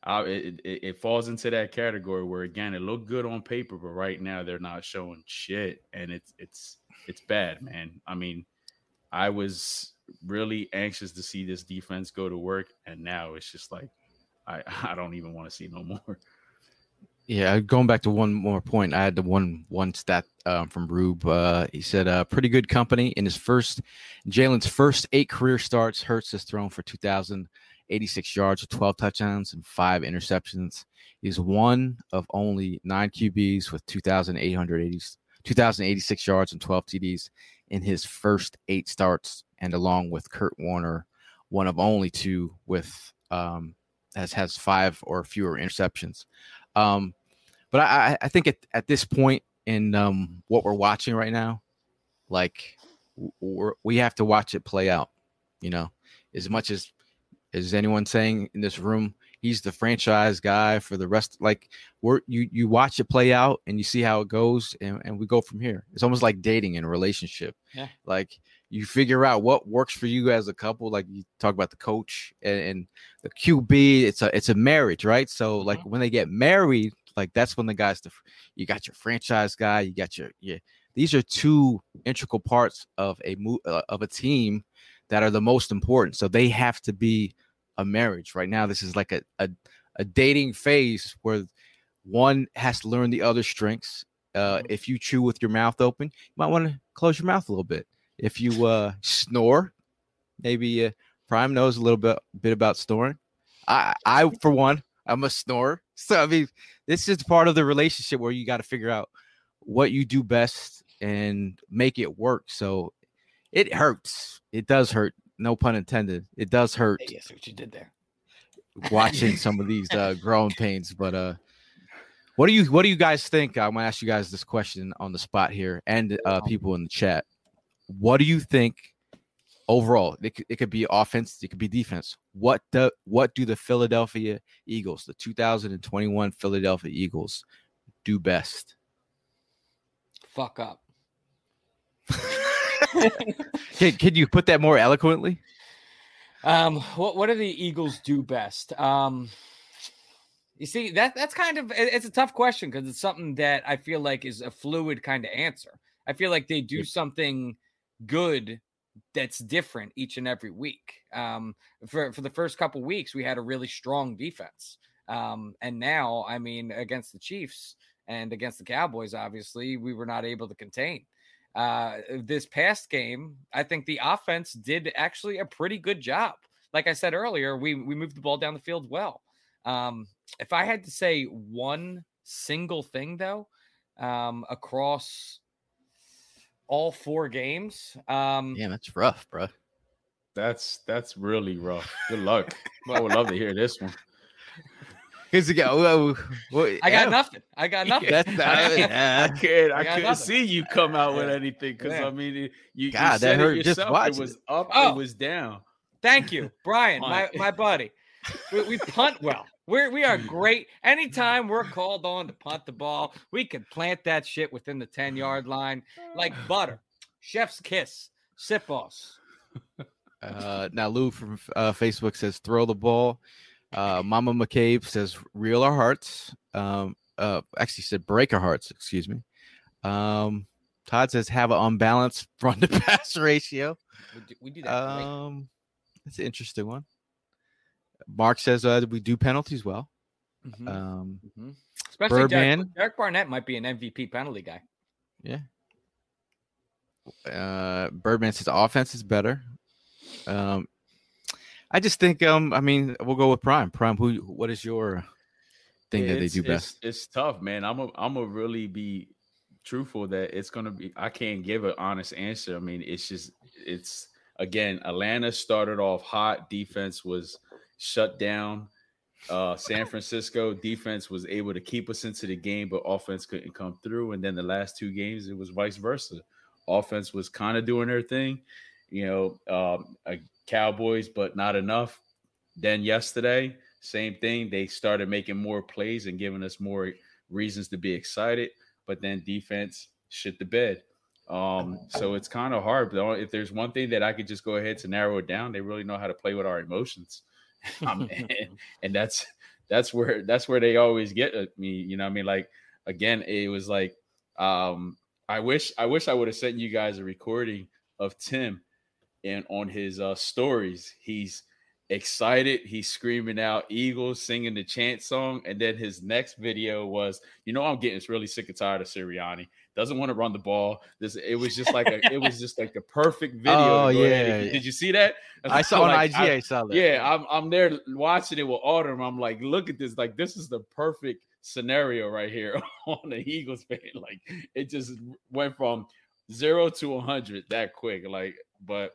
It, it, it, falls into that category where again it looked good on paper, but right now they're not showing shit, and it's it's it's bad, man. I mean, I was really anxious to see this defense go to work, and now it's just like I I don't even want to see no more. Yeah, going back to one more point, I had the one one stat um, from Rube. Uh, he said, uh, "Pretty good company in his first Jalen's first eight career starts. Hurts has thrown for 2,086 yards with 12 touchdowns and five interceptions. He's one of only nine QBs with 2,880 2,086 yards and 12 TDs in his first eight starts, and along with Kurt Warner, one of only two with um, has has five or fewer interceptions. Um, but I, I think at, at this point in um, what we're watching right now, like we have to watch it play out. You know, as much as is anyone saying in this room he's the franchise guy for the rest like we're you you watch it play out and you see how it goes and, and we go from here. It's almost like dating in a relationship. Yeah. like you figure out what works for you as a couple like you talk about the coach and, and the qb it's a it's a marriage right? So like when they get married like that's when the guys the you got your franchise guy you got your yeah these are two integral parts of a mo- uh, of a team that are the most important. So they have to be a marriage right? Now this is like a, a, a dating phase where one has to learn the other strengths. Uh, if you chew with your mouth open you might want to close your mouth a little bit. If you uh, snore maybe uh, prime knows a little bit bit about snoring. I i for one i'm a snorer. So i mean this is part of the relationship where you got to figure out what you do best and make it work. So it hurts. It does hurt. No pun intended. It does hurt. Hey, see what you did there. watching some of these uh growing pains but uh what do you what do you guys think? I'm gonna ask you guys this question on the spot here and uh people in the chat. What do you think overall? It could, it could be offense it could be defense. What the what do the philadelphia eagles the 2021 philadelphia eagles do best? Fuck up. can, can you put that more eloquently Um, what what do the Eagles do best? Um, you see that that's kind of it- it's a tough question because it's something that I feel like is a fluid kind of answer. I feel like they do something good that's different each and every week. Um, for for the first couple weeks, we had a really strong defense. Um, and now, I mean, against the Chiefs and against the Cowboys, obviously, we were not able to contain. Uh, this past game, I think the offense did actually a pretty good job. Like I said earlier, we we moved the ball down the field well. Um, if I had to say one single thing though, um, across all four games, um, yeah that's rough bro That's that's really rough. Good luck. I would love to hear this one. Here's the guy. Well, well, I got yeah, nothing. I got nothing. That's the, I not, can't, I can't, I got couldn't nothing. see you come out with anything because Yeah. I mean, it- you, you God, that said hurt it just yourself. watching It was it. up, Oh. it was down. Thank you, Brian, my, my buddy. We, we punt well. We're we are great. Anytime we're called on to punt the ball, we can plant that shit within the 10 yard line like butter. Chef's kiss. Siposs. Uh, now Lou from uh, Facebook says throw the ball. Uh, Mama McCabe says reel our hearts. Um, uh, actually said break our hearts. Excuse me. Um, Todd says have an unbalanced run to pass ratio. We do, we do that. Um, that's an interesting one. Mark says uh, we do penalties well. Mhm, Um, mhm. Especially Derek, Derek Barnett might be an MVP penalty guy. Yeah. Uh, Birdman says offense is better. Um, I just think um, I mean we'll go with Prime. Prime, who? What is your thing that they do best? It's, tough, man. I'm a, I'm gonna really be truthful that it's gonna be. I can't give an honest answer. I mean, it's just it's again. Atlanta started off hot. Defense was shut down. Uh, San Francisco defense was able to keep us into the game, but offense couldn't come through. And then the last two games, it was vice versa. Offense was kind of doing their thing, you know, um, Cowboys, but not enough. Then yesterday, same thing. They started making more plays and giving us more reasons to be excited. But then defense shit the bed. Um, so it's kind of hard. But if there's one thing that I could just go ahead to narrow it down, they really know how to play with our emotions. Um, and, and that's that's where that's where they always get at me. You know, what I mean, like again, it was like um, I wish I wish I would have sent you guys a recording of Tim and on his uh, stories, he's excited. He's screaming out Eagles, singing the chant song. And then his next video was, you know, I'm getting really sick and tired of Sirianni. Doesn't want to run the ball. This it was just like a it was just like the perfect video. Oh, yeah, yeah. Did you see that? I saw on Like, IG. I- I, saw that. yeah, I'm I'm there watching it with Autumn. I'm like, look at this. Like, this is the perfect scenario right here on the Eagles fan. Like it just went from zero to 100 that quick. Like, but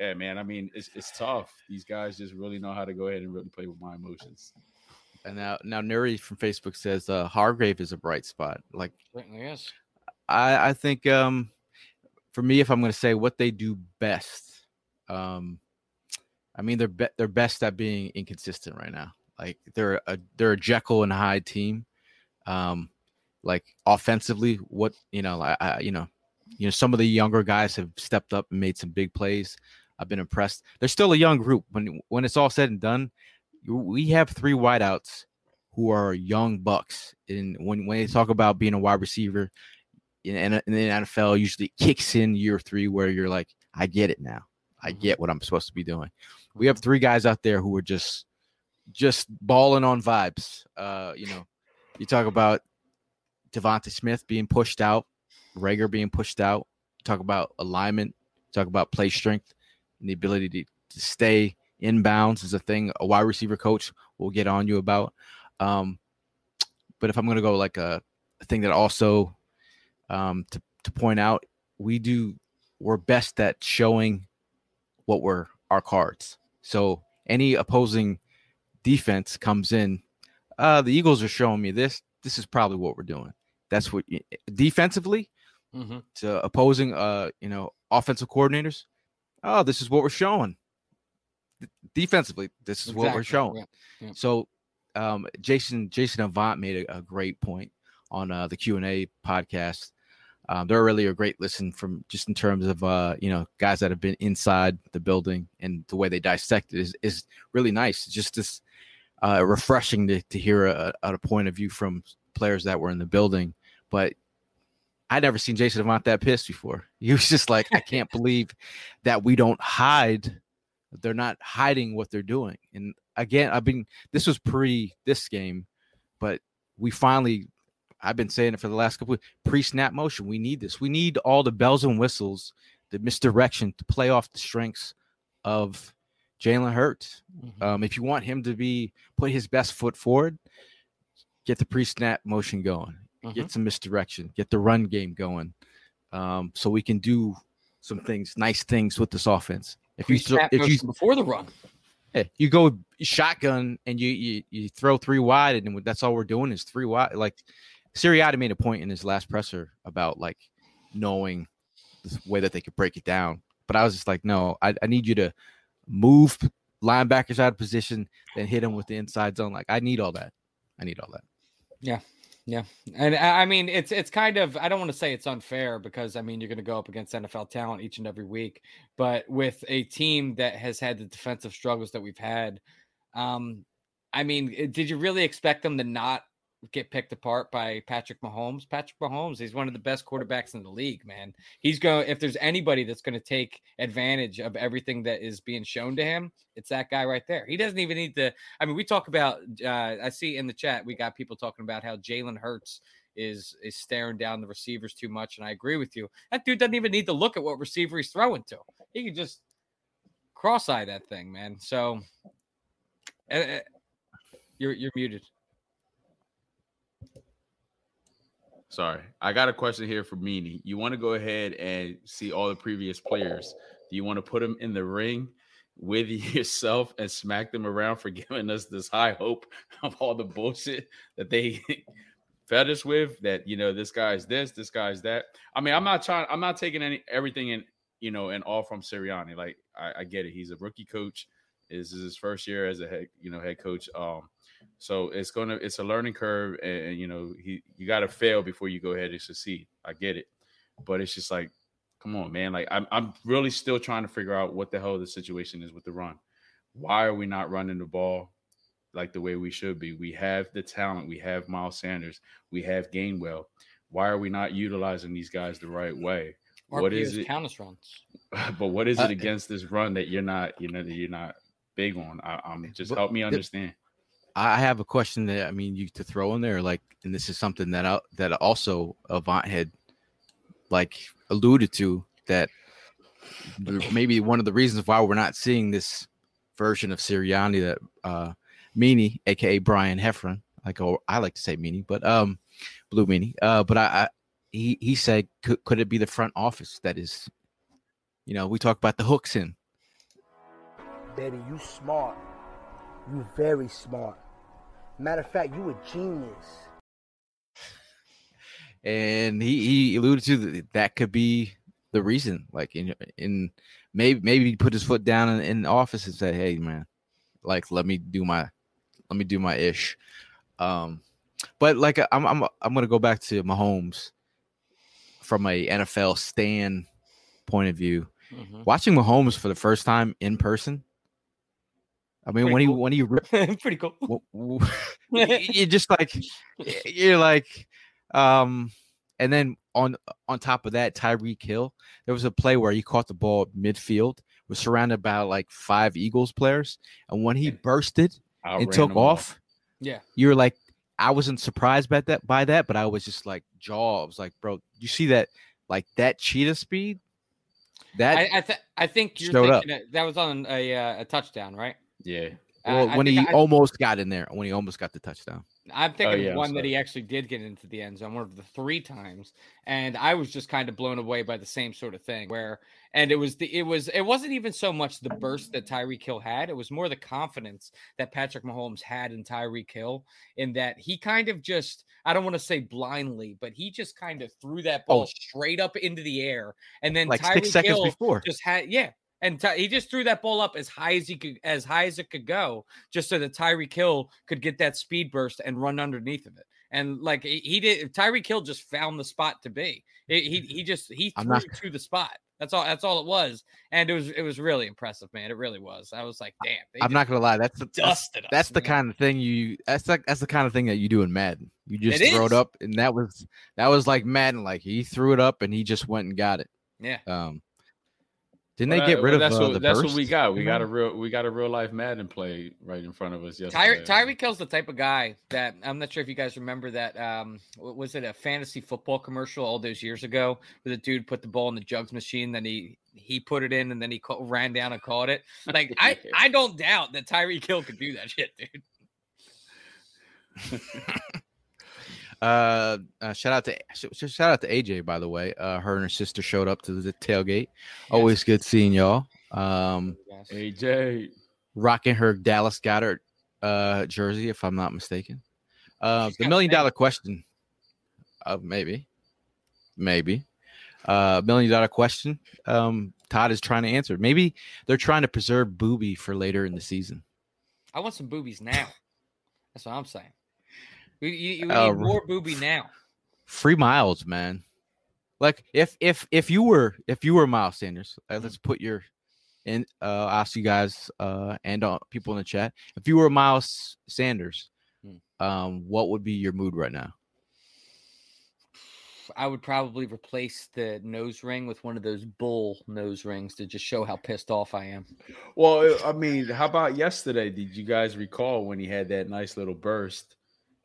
yeah, man, I mean, it's, it's tough. These guys just really know how to go ahead and really play with my emotions. And now, now Nuri from Facebook says uh, Hargrave is a bright spot. Like, Certainly is. I, I think um, for me, if I'm going to say what they do best, um, I mean they're be- they're best at being inconsistent right now. Like they're a they're a Jekyll and Hyde team. Um, like offensively, what you know, I, I you know, you know, some of the younger guys have stepped up and made some big plays. I've been impressed. They're still a young group. When when it's all said and done, we have three wideouts who are young bucks. And when when they talk about being a wide receiver in, in the NFL, usually kicks in year three where you're like, I get it now. I get what I'm supposed to be doing. We have three guys out there who are just just balling on vibes. Uh, you know, you talk about Devonta Smith being pushed out, Reagor being pushed out. Talk about alignment. Talk about play strength and the ability to, to stay in bounds is a thing a wide receiver coach will get on you about. Um, but if I'm going to go like a, a, thing that also um, to to point out, we do we're best at showing what were our cards. So any opposing defense comes in, uh, the Eagles are showing me this. This is probably what we're doing. That's what defensively mm-hmm. to opposing, uh, you know, offensive coordinators. Oh, this is what we're showing. Defensively, this is exactly. what we're showing. Yeah. Yeah. So, um, Jason Jason Avant made a, a great point on uh, the Q and A podcast um, they're really a great listen from just in terms of uh, you know guys that have been inside the building and the way they dissect it is, is really nice. It's just this uh, refreshing to, to hear a, a, point of view from players that were in the building. But I'd never seen Jason Avant that pissed before. He was just like, I can't believe that we don't hide. They're not hiding what they're doing. And again, I've been this was pre this game, but we finally I've been saying it for the last couple of pre-snap motion. We need this. We need all the bells and whistles, the misdirection to play off the strengths of Jalen Hurts. Mm-hmm. Um, if you want him to be put his best foot forward, get the pre-snap motion going, mm-hmm. get some misdirection, get the run game going, um, so we can do some things, nice things with this offense. If you if you before the run, yeah, you go shotgun and you, you you throw three wide, and that's all we're doing is three wide. Like Sirianni made a point in his last presser about like knowing the way that they could break it down. But I was just like, no, I, I need you to move linebackers out of position, then hit them with the inside zone. Like I need all that. I need all that. Yeah. Yeah. And I mean, it's it's kind of I don't want to say it's unfair because I mean you're going to go up against NFL talent each and every week, but with a team that has had the defensive struggles that we've had, um, I mean, eh, did you really expect them to not get picked apart by Patrick Mahomes. Patrick Mahomes, he's one of the best quarterbacks in the league, man. He's going if there's anybody that's going to take advantage of everything that is being shown to him, it's that guy right there. He doesn't even need to I mean, we talk about uh, I see in the chat we got people talking about how Jalen Hurts is is staring down the receivers too much and I agree with you. That dude doesn't even need to look at what receiver he's throwing to. He can just cross-eye that thing, man. So uh, you're you're muted. Sorry, I got a question here for Meanie. You want to go ahead and see all the previous players? Do you want to put them in the ring with yourself and smack them around for giving us this high hope of all the bullshit that they fed us with? That you know, this guy's this, this guy's that. I mean, I'm not trying. I'm not taking any everything in you know and all from Sirianni. Like I, I get it. He's a rookie coach. This is his first year as a head you know head coach. Um, so it's gonna it's a learning curve, and, and you know he you got to fail before you go ahead and succeed. I get it, but it's just like, come on, man. Like I'm I'm really still trying to figure out what the hell the situation is with the run. Why are we not running the ball like the way we should be? We have the talent. We have Miles Sanders. We have Gainwell. Why are we not utilizing these guys the right way? What is it? Counter runs. But what is it uh, against this run that you're not, you know, that you're not big on? I, am just help me understand. I have a question that I mean you to throw in there, like, and this is something that I, that also Avant had like alluded to that maybe one of the reasons why we're not seeing this version of Sirianni that uh Meanie, aka Brian Heffron, like oh, I like to say meanie, but um, blue meanie. Uh, but I, I he he said could could it be the front office that is, you know, we talk about the hooks in. Baby, you smart. You very smart. Matter of fact, you a genius. and he, he alluded to that, that could be the reason. Like in in maybe maybe he put his foot down in, in the office and said, "Hey, man, like let me do my let me do my ish." Um, but like I'm I'm I'm gonna go back to Mahomes from a NFL stand point of view. Mhm. Watching Mahomes for the first time in person. I mean, Pretty when he when he ripped Pretty cool. w- w- y- you're just like you're like um and then on on top of that Tyreek Hill there was a play where he caught the ball midfield was surrounded by like five Eagles players and when he bursted Outran and took off Yeah. you're like I wasn't surprised by that by that but I was just like jaw I was like bro you see that like that cheetah speed that I I, th- I think you're thinking that, that was on a uh, a touchdown, right? Yeah. Well, I when think he I- almost got in there when he almost got the touchdown I'm thinking oh, yeah, I'm one that he actually did get into the end zone, one of the three times, and I was just kind of blown away by the same sort of thing. Where, and it was the it was it wasn't even so much the burst that Tyreek Hill had; it was more the confidence that Patrick Mahomes had in Tyreek Hill, in that he kind of just I don't want to say blindly, but he just kind of threw that oh. ball Oh. straight up into the air, and then like Tyreek six seconds Hill before just had yeah. And Ty- he just threw that ball up as high as he could, as high as it could go, just so that Tyreek Hill could get that speed burst and run underneath of it. And like he, he did, Tyreek Hill just found the spot to be. He he, he just he threw not- it to the spot. That's all. That's all it was. And it was it was really impressive, man. It really was. I was like, damn. I'm not gonna lie that's the that's, dusted us. that's the kind of thing you that's like that's the kind of thing that you do in Madden. You just It throw is. it up and that was that was like Madden like he threw it up and he just went and got it. Yeah. Um didn't Well, they get rid well, of that's uh, what the that's burst? what we got. We in got a real we got a real life Madden play right in front of us Ty- yesterday. Tyreek Hill's the type of guy that I'm not sure if you guys remember that. Um, was it a fantasy football commercial all those years ago where the dude put the ball in the jugs machine, then he he put it in, and then he ca- ran down and caught it. Like I I don't doubt that Tyreek Hill could do that shit, dude. Uh, uh shout out to sh- sh- shout out to AJ by the way. Uh her and her sister showed up to the tailgate. Always good seeing y'all. Um AJ. rocking her Dallas Goedert uh jersey if I'm not mistaken. Uh She's the million dollar question. Uh maybe. Maybe. Uh million dollar question. Um Todd is trying to answer. Maybe they're trying to preserve Booby for later in the season. I want some boobies now. That's what I'm saying. We, you, we Uh, need more booby now. Free miles, man. Like if if if you were if you were Miles Sanders, uh, Mm-hmm. let's put your and uh ask you guys uh and uh, people in the chat. If you were Miles Sanders, Hmm. um what would be your mood right now? I would probably replace the nose ring with one of those bull nose rings to just show how pissed off I am. Well, I mean, how about yesterday? Did you guys recall when he had that nice little burst?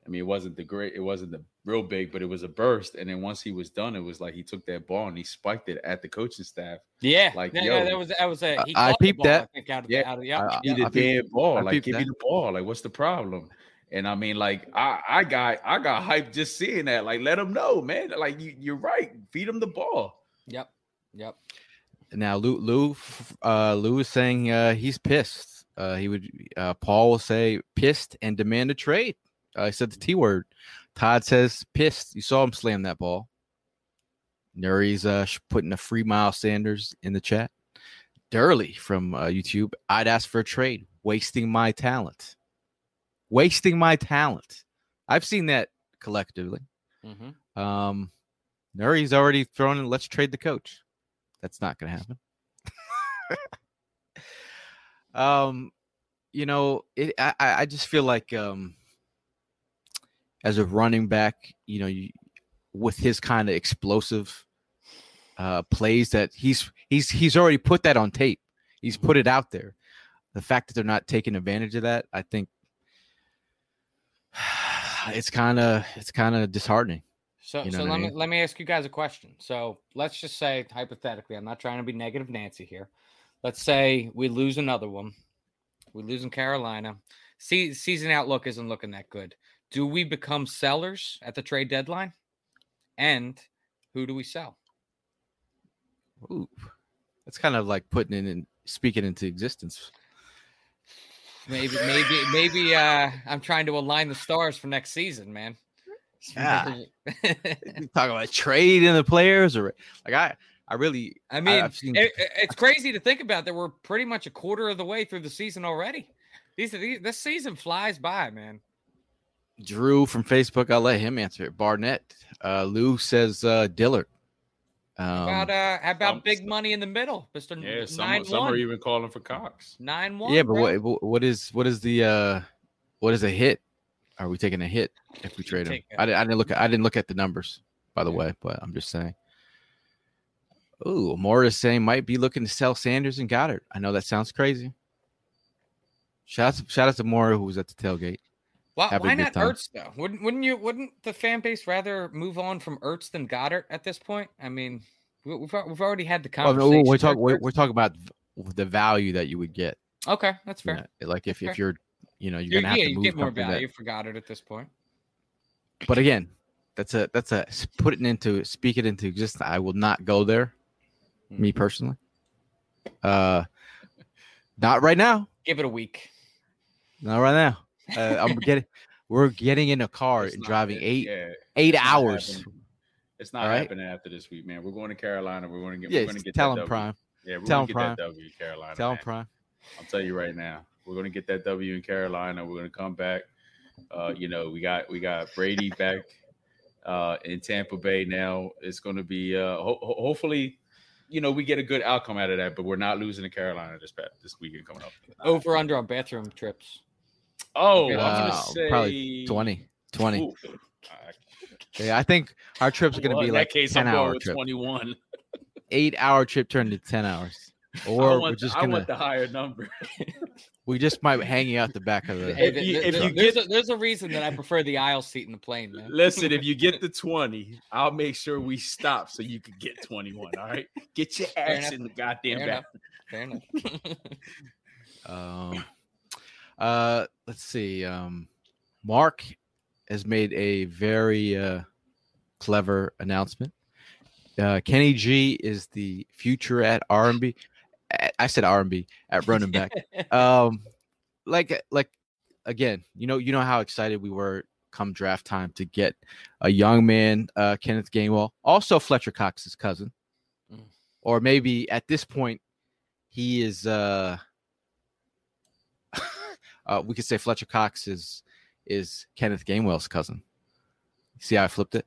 I mean, it wasn't the great, it wasn't the real big, but it was a burst. And then once he was done, it was like he took that ball and he spiked it at the coaching staff. Yeah, Like, yeah, yo. yeah, that was that was a. I- He I caught the peeped ball, that. I think out of Yeah, the, out of the, yeah, I- yeah. Give I the peeped- damn ball. I Like, peeped give me the ball. Like, what's the problem? And I mean, like, I, I got, I got hyped just seeing that. Like, let him know, man. Like, you, you're right. Feed him the ball. Yep, yep. Now Lou Lou uh Lou is saying uh he's pissed. Uh he would uh Paul will say pissed and demand a trade. He said the T word. Todd says pissed. You saw him slam that ball. Nuri's uh putting a free Miles Sanders in the chat. Durley from uh, YouTube. I'd ask for a trade. Wasting my talent. Wasting my talent. I've seen that collectively. hmm Um, Nuri's already thrown in. Let's trade the coach. That's not going to happen. um, you know, it. I, I I just feel like um, as a running back, you know, you, with his kind of explosive uh plays that he's he's he's already put that on tape. He's put it out there. The fact that they're not taking advantage of that, I think, it's kind of it's kind of disheartening. So, You know so what I let me let me ask you guys a question. So let's just say hypothetically, I'm not trying to be negative Nancy here. Let's say we lose another one. We lose in Carolina. See, season outlook isn't looking that good. Do we become sellers at the trade deadline? And who do we sell? Ooh, that's kind of like putting it in, speaking into existence. Maybe, maybe, maybe uh, I'm trying to align the stars for next season, man. Yeah. You talk about trading the players, or like I, I really, I mean, I've seen- it- it's crazy to think about that we're pretty much a quarter of the way through the season already. These, these this season flies by, man. Drew from Facebook. I'll let him answer it. Barnett. Uh, Lou says uh, Dillard. Um, How about uh, how about some- big money in the middle, Mister Yeah, some, Nine some are even calling for Cox. Nine one. yeah, but bro. what, what what is what is the uh what is a hit? Are we taking a hit if we trade him? take a- I, I didn't look at I didn't look at the numbers by the way, but I'm just saying. Ooh, Morris saying might be looking to sell Sanders and Goedert. I know that sounds crazy. Shout out to, shout out to Mora who was at the tailgate. Why, why not time. Ertz though? Wouldn't wouldn't you wouldn't the fan base rather move on from Ertz than Goedert at this point? I mean, we- we've we've already had the Well, conversation. no, we're talking we're, we're talking about the value that you would get. okay, that's you fair. know, like if, if you're you know you're You- gonna have yeah, to you move get more something that- value for Goedert at this point. but again, that's a that's a put it into speak it into existence. I will not go there, me Mm-hmm. personally. Uh, not right now. Give it a week. Not right now. Uh, I'm getting. We're getting in a car It's and driving it- eight yeah, eight it's hours. happening. It's not All right. happening after this week, man. We're going to Carolina. We're going to get. Yeah, we're going to get tell that him W. Prime. Yeah, we're Tell going to him get Prime. that W, in Carolina. Tell him man. Prime. I'll tell you right now, we're going to get that W in Carolina. We're going to come back. Uh, you know, we got we got Brady back uh, in Tampa Bay now. It's going to be uh, ho- ho- hopefully, you know, we get a good outcome out of that. But we're not losing to Carolina this pa- this weekend coming up. Over under on bathroom trips. Oh, Okay, I'm Uh, going to say probably 20. 20. Ooh. Uh, Yeah, I think our trip's gonna well, be like that case, 10 I'm hour trip. 21. Eight hour trip turned to ten hours. I Or we're just I gonna I want the higher number. we just might hang you out the back of the Hey, If you- th- if th- you there's, get- a, there's a reason that I prefer the aisle seat in the plane, man. Listen, if you get the 20, I'll make sure we stop so you can get 21. All right. Get your ass in the goddamn Fair back. enough. Fair enough. Um, uh, let's see. Um, Mark has made a very uh, clever announcement. Uh, Kenny G is the future at R&B. At- I said R&B at running back. um, like, like again, you know, you know how excited we were come draft time to get a young man, uh, Kenneth Gainwell, also Fletcher Cox's cousin, Mm. or maybe at this point he is. uh uh, we could say Fletcher Cox is is Kenneth Gainwell's cousin. See how I flipped it?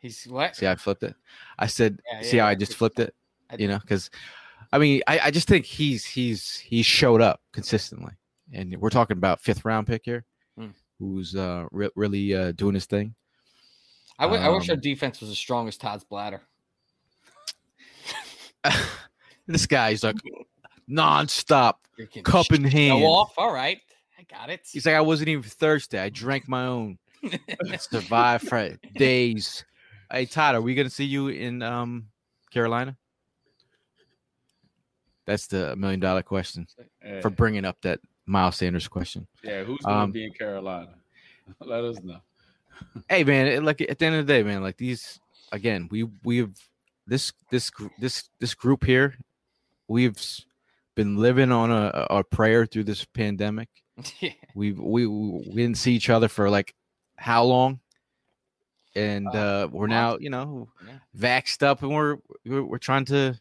He's what? See how I flipped it? I said, Yeah, see how I I just flipped it? You know, because I mean, I, I just think he's he's he's showed up consistently, and we're talking about fifth round pick here, Hmm. who's uh re- really uh doing his thing. I wish our um, defense was as strong as Todd's bladder. this guy's like nonstop Freaking cup in show hand. off. All right, I got it. He's like, I wasn't even thirsty. I drank my own. Survived for days. Hey Todd, are we gonna see you in um Carolina? That's the million dollar question Yeah, for bringing up that Miles Sanders question. yeah, who's going to um, be in Carolina? Let us know. Hey man, it- like at the end of the day, man, like these again, we we've this this this this group here, we've s- been living on a, a prayer through this pandemic. yeah. We we we didn't see each other for like how long, and uh, we're now you know Yeah. vaxxed up, and we're, we're we're trying to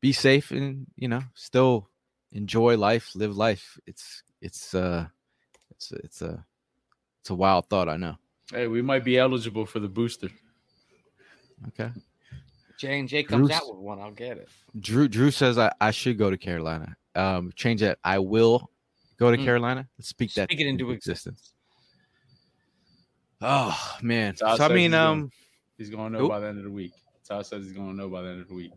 be safe and you know still enjoy life, live life. It's it's uh it's it's a it's a wild thought, I know. Hey, we might be eligible for the booster. Okay. J and J comes Bruce- out with one. I'll get it. Drew Drew says I, I should go to Carolina. Um, change that. I will go to Mm. Carolina. Let's speak that Speak it into existence. Oh man. Todd So I mean, he's going- um, He's going to know Who? by the end of the week. Todd says he's going to know by the end of the week.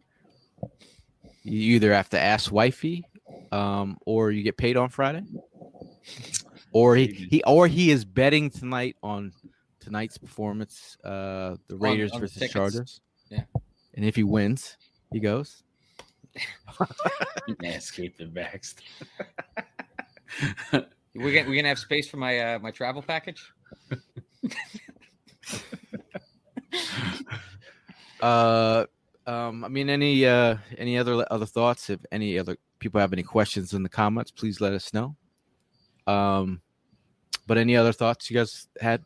you either have to ask wifey, um, or you get paid on Friday, or he, he or he is betting tonight on tonight's performance, uh, the Raiders on the versus tickets. Chargers. Yeah. And if he wins, he goes. Manscaped and vaxxed. We're gonna we're gonna have space for my uh, my travel package. Uh, um, I mean, any uh, any other other thoughts? If any other people have any questions in the comments, please let us know. Um, but any other thoughts you guys had?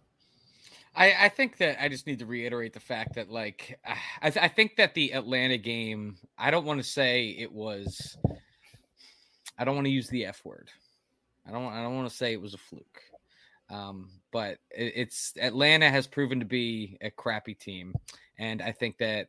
I, I think that I just need to reiterate the fact that, like, I, I think that the Atlanta game, I don't want to say it was, I don't want to use the F word. I don't, I don't want to say it was a fluke. Um, but it, it's Atlanta has proven to be a crappy team. And I think that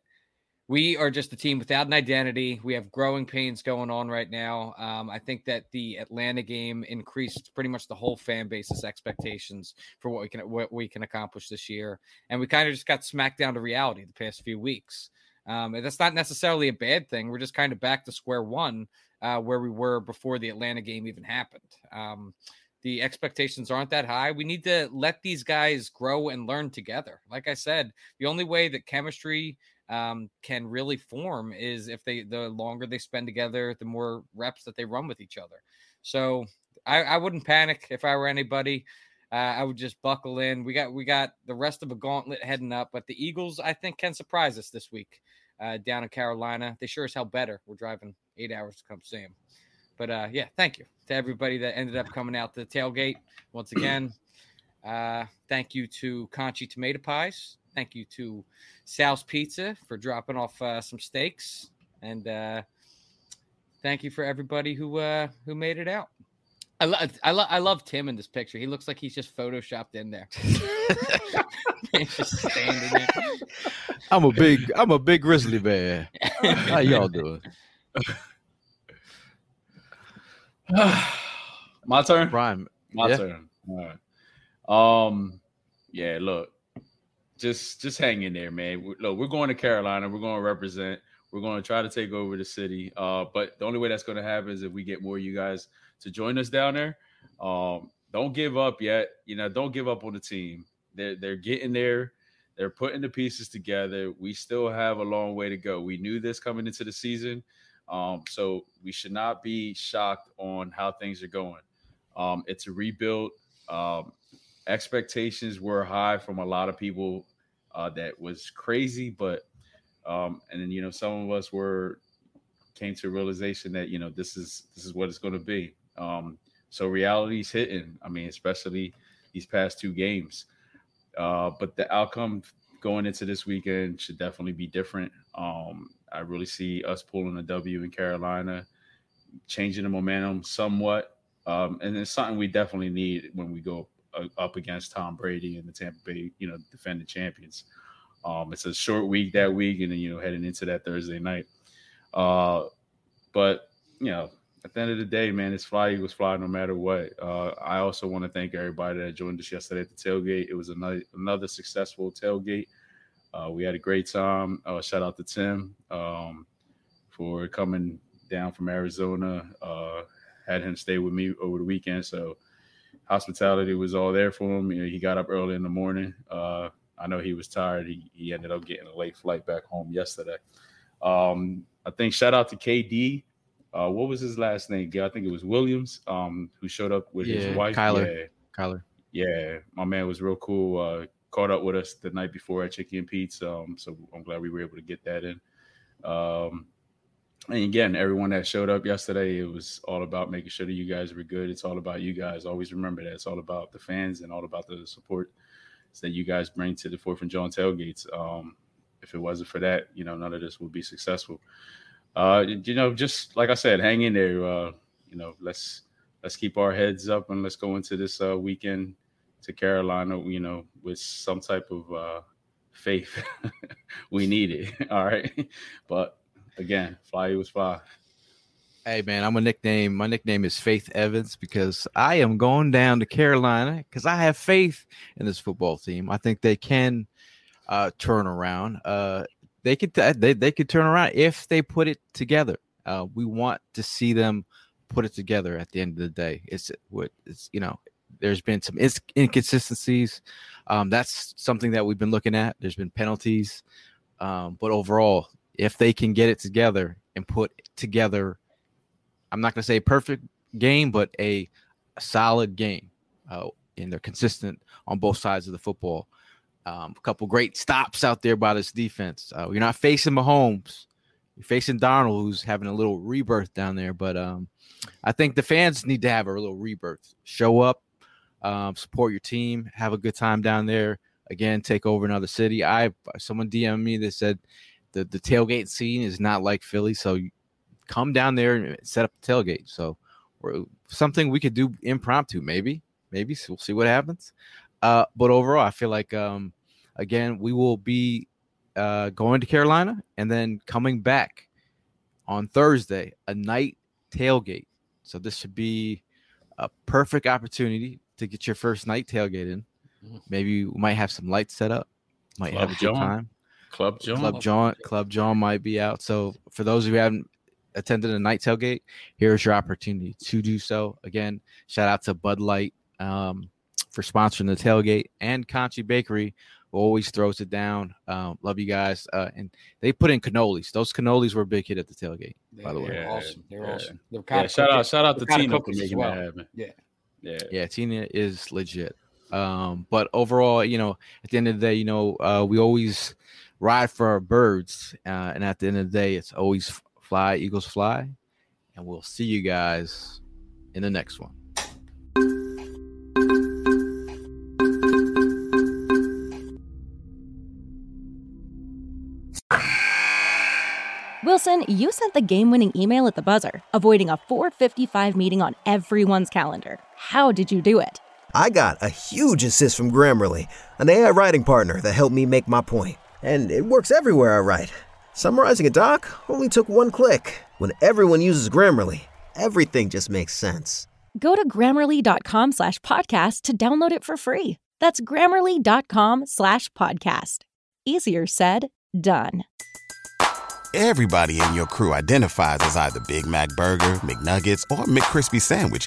we are just a team without an identity. We have growing pains going on right now. Um, I think that the Atlanta game increased pretty much the whole fan base's expectations for what we can what we can accomplish this year, and we kind of just got smacked down to reality the past few weeks. Um, and that's not necessarily a bad thing. We're just kind of back to square one uh, where we were before the Atlanta game even happened. Um, the expectations aren't that high. We need to let these guys grow and learn together. Like I said, the only way that chemistry um, can really form is if they the longer they spend together, the more reps that they run with each other. So I, I wouldn't panic if I were anybody. Uh, I would just buckle in. We got we got the rest of a gauntlet heading up, but the Eagles I think can surprise us this week uh, down in Carolina. They sure as hell better. We're driving eight hours to come see them. But uh, yeah, thank you to everybody that ended up coming out to the tailgate once again. Uh, thank you to Conchi Tomato Pies. Thank you to Sal's Pizza for dropping off uh, some steaks, and uh, thank you for everybody who uh, who made it out. I love I, lo- I love Tim in this picture. He looks like he's just photoshopped in there. just standing there. I'm a big I'm a big grizzly bear. How y'all doing? My turn. Prime. My Yeah. turn. All right. Um, yeah. Look, just just hang in there, man. We- Look, we're going to Carolina. We're going to represent. We're going to try to take over the city. Uh, but the only way that's going to happen is if we get more of you guys to join us down there. Um, don't give up yet. You know, don't give up on the team. They're they're getting there. They're putting the pieces together. We still have a long way to go. We knew this coming into the season. Um, so we should not be shocked on how things are going. Um, it's a rebuild. Um, expectations were high from a lot of people. Uh, that was crazy, but um, and then you know some of us were came to a realization that you know this is this is what it's going to be. Um, so reality's hitting. I mean, especially these past two games. Uh, but the outcome going into this weekend should definitely be different. Um, I really see us pulling a W in Carolina, changing the momentum somewhat, um, and it's something we definitely need when we go uh, up against Tom Brady and the Tampa Bay, you know, defending champions. Um, it's a short week that week, and then you know heading into that Thursday night. Uh, but you know, at the end of the day, man, it's fly Eagles fly no matter what. Uh, I also want to thank everybody that joined us yesterday at the tailgate. It was another another successful tailgate. Uh, we had a great time. Uh, shout out to Tim um, for coming down from Arizona. Uh, had him stay with me over the weekend, so hospitality was all there for him. You know, he got up early in the morning. Uh, I know he was tired. He, he ended up getting a late flight back home yesterday. Um, I think shout out to KD. Uh, what was his last name? I think it was Williams. Um, who showed up with Yeah, his wife. Kyler. Yeah, Kyler. yeah, my man was real cool. Uh, caught up with us the night before at Chicky and Pete's. Um, so I'm glad we were able to get that in. Um, and again, everyone that showed up yesterday, it was all about making sure that you guys were good. It's all about you guys. Always remember that it's all about the fans and all about the support that you guys bring to the Fourth and John tailgates. Um, if it wasn't for that, you know, none of this would be successful. Uh, you know, just like I said, hang in there. Uh, you know, let's let's keep our heads up and let's go into this uh, weekend to Carolina. You know, with some type of uh, faith. we need it. All right, but again, fly was fly. Hey man, I'm a nickname. My nickname is Faith Evans because I am going down to Carolina because I have faith in this football team. I think they can uh, turn around. Uh, they could they they could turn around if they put it together. Uh, we want to see them put it together at the end of the day. It's what it's you know. There's been some inconsistencies. Um, that's something that we've been looking at. There's been penalties, um, but overall, if they can get it together and put together I'm not going to say perfect game, but a, a solid game. Uh, and they're consistent on both sides of the football. Um, a couple great stops out there by this defense. Uh, you're not facing Mahomes, you're facing Darnold, who's having a little rebirth down there. But um, I think the fans need to have a little rebirth. Show up, um, support your team, have a good time down there. Again, take over another city. I someone DM me that said the the tailgate scene is not like Philly, so come down there and set up the tailgate. So, something we could do impromptu, maybe, maybe so we'll see what happens. Uh, but overall, I feel like um, again we will be uh, going to Carolina and then coming back on Thursday, a night tailgate. So this should be a perfect opportunity to get your first night tailgate in. Mm-hmm. Maybe we might have some lights set up. Might Club have a good John. time. Club John. Club John, Club John might be out. So for those who haven't attended a night tailgate, here's your opportunity to do so. Again, shout out to Bud Light um, for sponsoring the tailgate and Conchi Bakery always throws it down. Um, love you guys. Uh, and they put in cannolis. Those cannolis were a big hit at the tailgate, by the way. Yeah, awesome. They're yeah. awesome. They're Yeah, kinda shout out, shout out to They're kinda Tina for as making well. that happen. Yeah. Yeah. Yeah, Tina is legit. Um, but overall, you know, at the end of the day, you know, uh, we always ride for our birds, uh, and at the end of the day, it's always fly, Eagles fly, and we'll see you guys in the next one. Wilson, you sent the game winning email at the buzzer, avoiding a 455 meeting on everyone's calendar. How did you do it? I got a huge assist from Grammarly, an AI writing partner that helped me make my point. And it works everywhere I write. Summarizing a doc only took one click. When everyone uses Grammarly, everything just makes sense. Go to grammarly.com slash podcast to download it for free. That's grammarly.com slash podcast. Easier said, done. Everybody in your crew identifies as either Big Mac Burger, McNuggets, or McCrispy Sandwich.